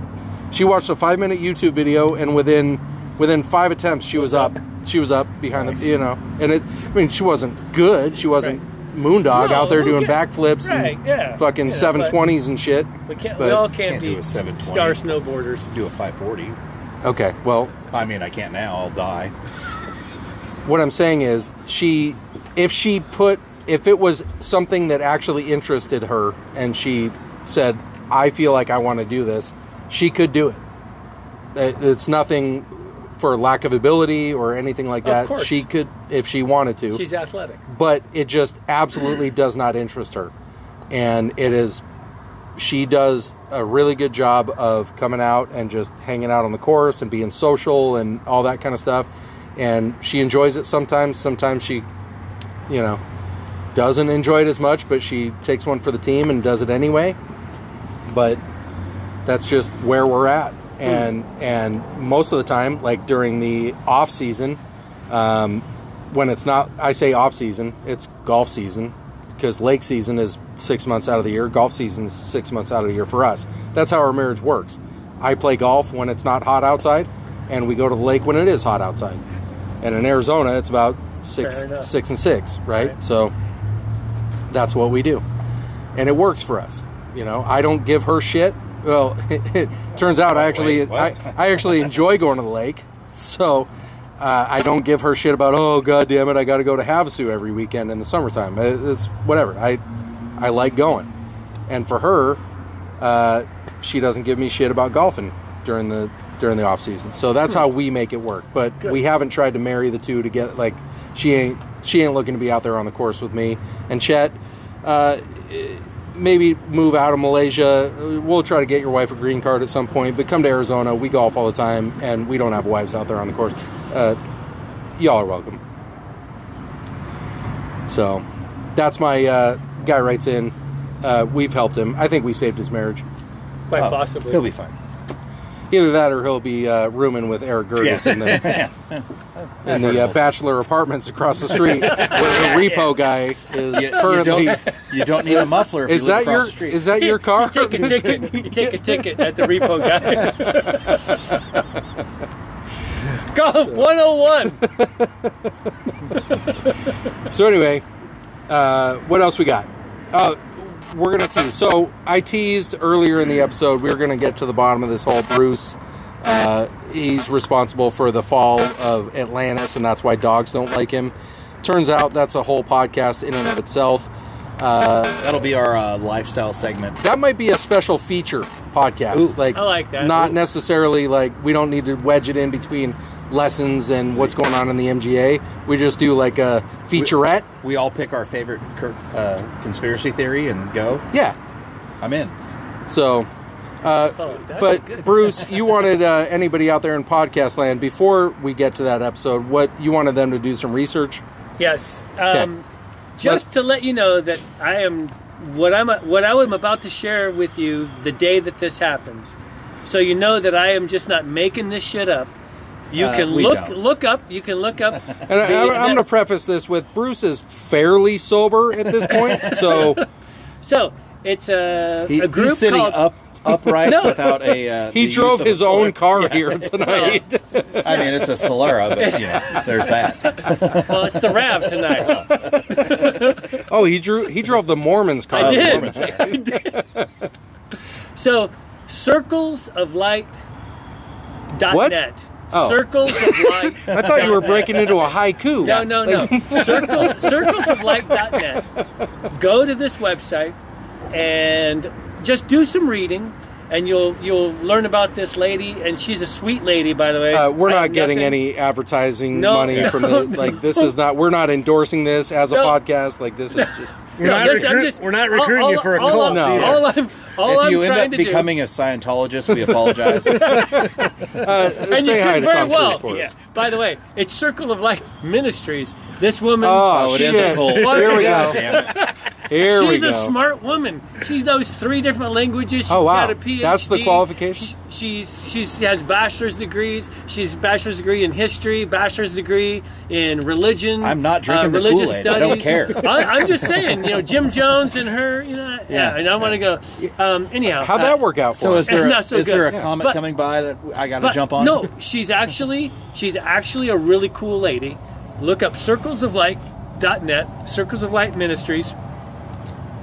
she watched a five-minute YouTube video, and within within five attempts, she was up. She was up behind the, you know, and it. I mean, she wasn't good. She wasn't moondog No, out there doing ca- backflips Right, and yeah, fucking yeah, seven twenties and shit. We can't. But- we all can't, Can't do be a 720. star snowboarders. To do a 540. Okay, well, I mean, I can't now. I'll die. what I'm saying is she if she put if it was something that actually interested her and she said I feel like I want to do this, she could do it. It- It's nothing for lack of ability or anything like Of that. course. She could if she wanted to. She's athletic. but it just absolutely does not interest her. And it is she does a really good job of coming out and just hanging out on the course and being social and all that kind of stuff. And she enjoys it sometimes. Sometimes she, you know, doesn't enjoy it as much, but she takes one for the team and does it anyway. But that's just where we're at. And and most of the time, like during the off season, um, when it's not, I say off season, it's golf season because lake season is six months out of the year. Golf season is six months out of the year for us. That's how our marriage works. I play golf when it's not hot outside, and we go to the lake when it is hot outside. And in Arizona, it's about six, six and six, right? Right. So that's what we do, and it works for us. You know, I don't give her shit. Well, it turns out I actually Wait. I, I actually enjoy going to the lake, so uh, I don't give her shit about oh god damn it I got to go to Havasu every weekend in the summertime. It- It's whatever. I I like going, and for her, uh, she doesn't give me shit about golfing during the during the off season. So that's how we make it work. But Good. we haven't tried to marry the two to get like she ain't she ain't looking to be out there on the course with me and Chet. Uh, maybe move out of Malaysia. We'll try to get your wife a green card at some point, but come to Arizona. We golf all the time, and we don't have wives out there on the course. Uh, y'all are welcome. So that's my uh, guy writes in. Uh, we've helped him. I think we saved his marriage. Quite Oh, possibly. He'll be fine. Either that, or he'll be uh, rooming with Eric Gerdes in the in the uh, bachelor apartments across the street, where the repo guy is You, you currently. don't, you don't need a muffler if Is you live that across your the street. is that your car? You take a ticket. You take a ticket at the repo guy. Golf 101. So anyway, uh, what else we got? Uh, we're gonna tease. So I teased earlier in the episode we were gonna get to the bottom of this whole Bruce. Uh, he's responsible for the fall of Atlantis, and that's why dogs don't like him. Turns out that's a whole podcast in and of itself. That'll be our uh, lifestyle segment. That might be a special feature podcast. Ooh. like I like that. Not Ooh. necessarily like we don't need to wedge it in between lessons and what's going on in the MGA. We just do like a featurette. We all pick our favorite uh, conspiracy theory and go. Yeah. I'm in. So, Oh, but good. Bruce, you wanted uh, anybody out there in podcast land before we get to that episode. What you wanted them to do some research. Yes. Okay. Um, just to let you know that I am what I'm what I am about to share with you the day that this happens. So you know that I am just not making this shit up. You Uh, can look don't. look up. You can look up. And I, I'm, I'm going to preface this with Bruce is fairly sober at this point. So, So it's a, He- a group he's sitting called, up upright No. without a. Uh, He drove his own puller. car here tonight. I mean, it's a Solara, but you know, there's that. Well, it's the Rav tonight. oh, he drew. He drove the Mormons car. I did. Mormons. I did. So, circles of light. Dot What? net. Oh. Circles of light. I thought you were breaking into a haiku. No, no, no. Circle, circlesoflight.net. Go to this website and just do some reading, and you'll you'll learn about this lady. And she's a sweet lady, by the way. Uh, we're not getting nothing- any advertising No. money from the like. This is not. We're not endorsing this as a podcast. Like this is just. We're, No, not, yes, I'm recruit- just- we're not recruiting all- you for a all cult. I'm- No. All I'm, all if I'm you end trying up to do. becoming a Scientologist, we apologize. Uh, and say you hi could very well. Cruise for us. Yeah. By the way, it's Circle of Life Ministries. This woman. Oh, Oh, it shit! a cult. Here we go. damn it. Here we go. She's a smart woman. She knows three different languages. She's Oh, wow. got a PhD. That's the qualification? She's she's has bachelor's degrees. She's bachelor's degree in history, bachelor's degree in religion. I'm not drinking uh, the religious Kool-Aid. I don't studies. care. I, I'm just saying, you know, Jim Jones and her, you know, yeah. Yeah. and I want to go. Um, anyhow, How'd uh, that work out for So us? is there Not so is good. there a Yeah. comet But- coming by that I got to jump on? No, she's actually she's actually a really cool lady. Look up Circles of Light. Dot net Circles of Light Ministries,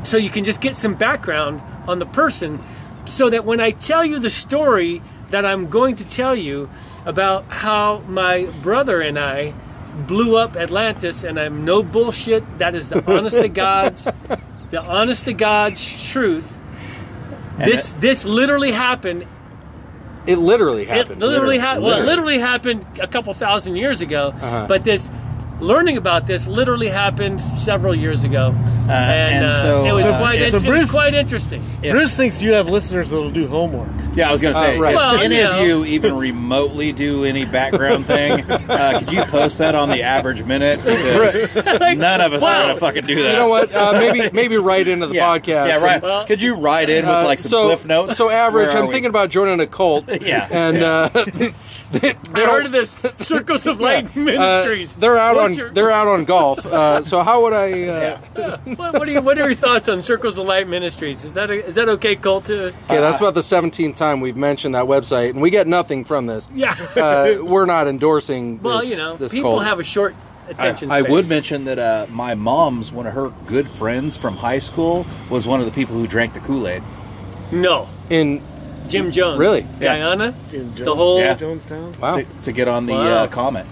so you can just get some background on the person, so that when I tell you the story that I'm going to tell you about how my brother and I blew up Atlantis, and I'm no bullshit. That is the honest to God's, the honest to God's truth. And This this literally happened it literally happened. it literally, happened. Well, it Literally. literally happened a couple thousand years ago. Uh-huh. But this learning about this literally happened several years ago, and, and uh, so, it was uh, quite so it was quite interesting. Bruce thinks you have listeners that'll do homework. Yeah, I was going to Uh, say, right. if Well, any you of you even remotely do any background thing, uh, could you post that on the average minute? Because none of us Wow. are going to fucking do that. You know what? Uh, maybe maybe right into the Yeah, podcast. Yeah, right. Well- could you write in with Uh, like some so, cliff notes? So average. I'm we? thinking about joining a cult. Yeah. And uh, they, they I heard of this Circles of Light Ministries. they're out What's on your- they're out on golf. Uh, so how would I? Uh, what, what are you, what are your thoughts on Circles of Light Ministries? Is that a, is that okay, Colt? To, Okay, that's about the 17th time we've mentioned that website, and we get nothing from this. yeah. Uh, we're not endorsing. well, this, you know, this people cult. have a short I, attention I span. would mention that uh, my mom's one of her good friends from high school was one of the people who drank the Kool Aid. No, in. Jim Jones. Really? Yeah. Guyana. In The whole. Yeah. Jonestown. Wow. to, to get on the Wow. uh, comet.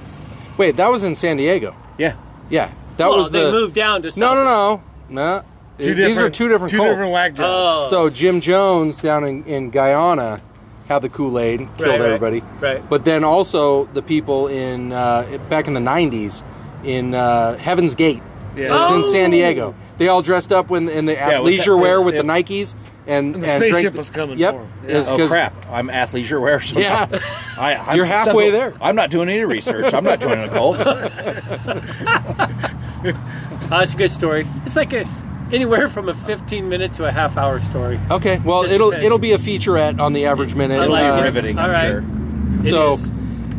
Wait, that was in San Diego. Yeah, Yeah, that well, was they the. moved down to. no, South- no, no, no. Two These are two different two cults. different whack jobs. Oh. So Jim Jones down in, in Guyana had the Kool Aid, killed Right, right, everybody. right. But then also the people in uh, back in the '90s in uh, Heaven's Gate. Yeah. It was in San Oh. Diego. They all dressed up in, in the Yeah, it athleisure that- wear with it- the Nikes and, And the and spaceship drank- was coming Yep. for 'em. It was Oh 'cause- crap! I'm athleisure wear. so- Yeah. I, I'm You're halfway successful. there. I'm not doing any research. I'm not joining a cult. Oh, that's a good story. It's like a anywhere from a 15 minute to a half hour story. Okay. Well, Just it'll depends. it'll be a featurette on the average minute. I It'll like be Uh, it. riveting, I'm All right. sure. It So- is.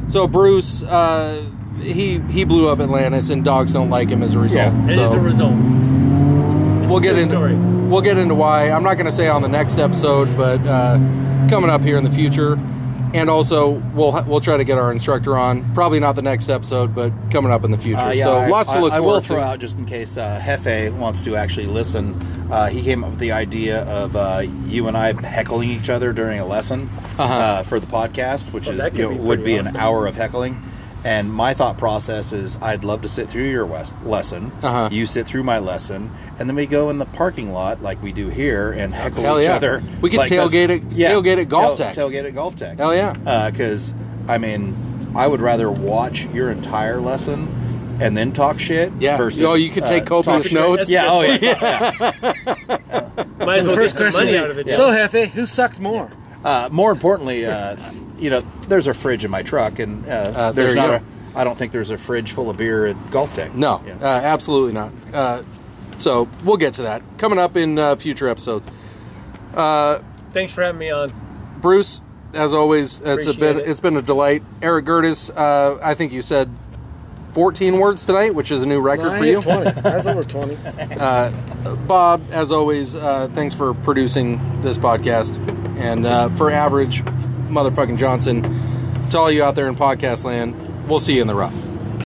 So Bruce, uh, he he blew up Atlantis, and dogs don't like him as a result. Yeah, It is so a result. It's we'll a get true into story. we'll get into why. I'm not going to say on the next episode, but uh, coming up here in the future, and also we'll we'll try to get our instructor on. Probably not the next episode, but coming up in the future. Uh, yeah, so I, lots to I- look I will throw to. out just in case uh, Hefe wants to actually listen. Uh, he came up with the idea of uh, you and I heckling each other during a lesson Uh-huh. uh, for the podcast, which Oh, is you know, be would be awesome. an hour of heckling. And my thought process is, I'd love to sit through your wes- lesson. Uh-huh. You sit through my lesson, and then we go in the parking lot like we do here and heckle Hell each yeah. other. We could like this- tailgate at- tailgate at Golf tail- Tech. Tailgate at GolfTEC. Hell yeah. Because I mean, I would rather watch your entire lesson and then talk shit. Yeah. Versus, Oh, you could take uh, copious notes. Yeah. Oh yeah. Might as well the get first some question money out of it. So Hefe, who sucked more? Uh, more importantly, uh, you know, there's a fridge in my truck, and uh, Uh, there's there not go. a. I don't think there's a fridge full of beer at GolfTEC. No, Yeah. uh, absolutely not. Uh, so we'll get to that coming up in uh, future episodes. Thanks for having me on. Bruce, as always, it's a been it. it's been a delight. Eric Gerdes, uh, I think you said 14 words tonight, which is a new record I for you. 20. That's over 20. Bob, as always, uh, thanks for producing this podcast, And uh, for average motherfucking Johnson, to all you out there in podcast land, we'll see you in the rough.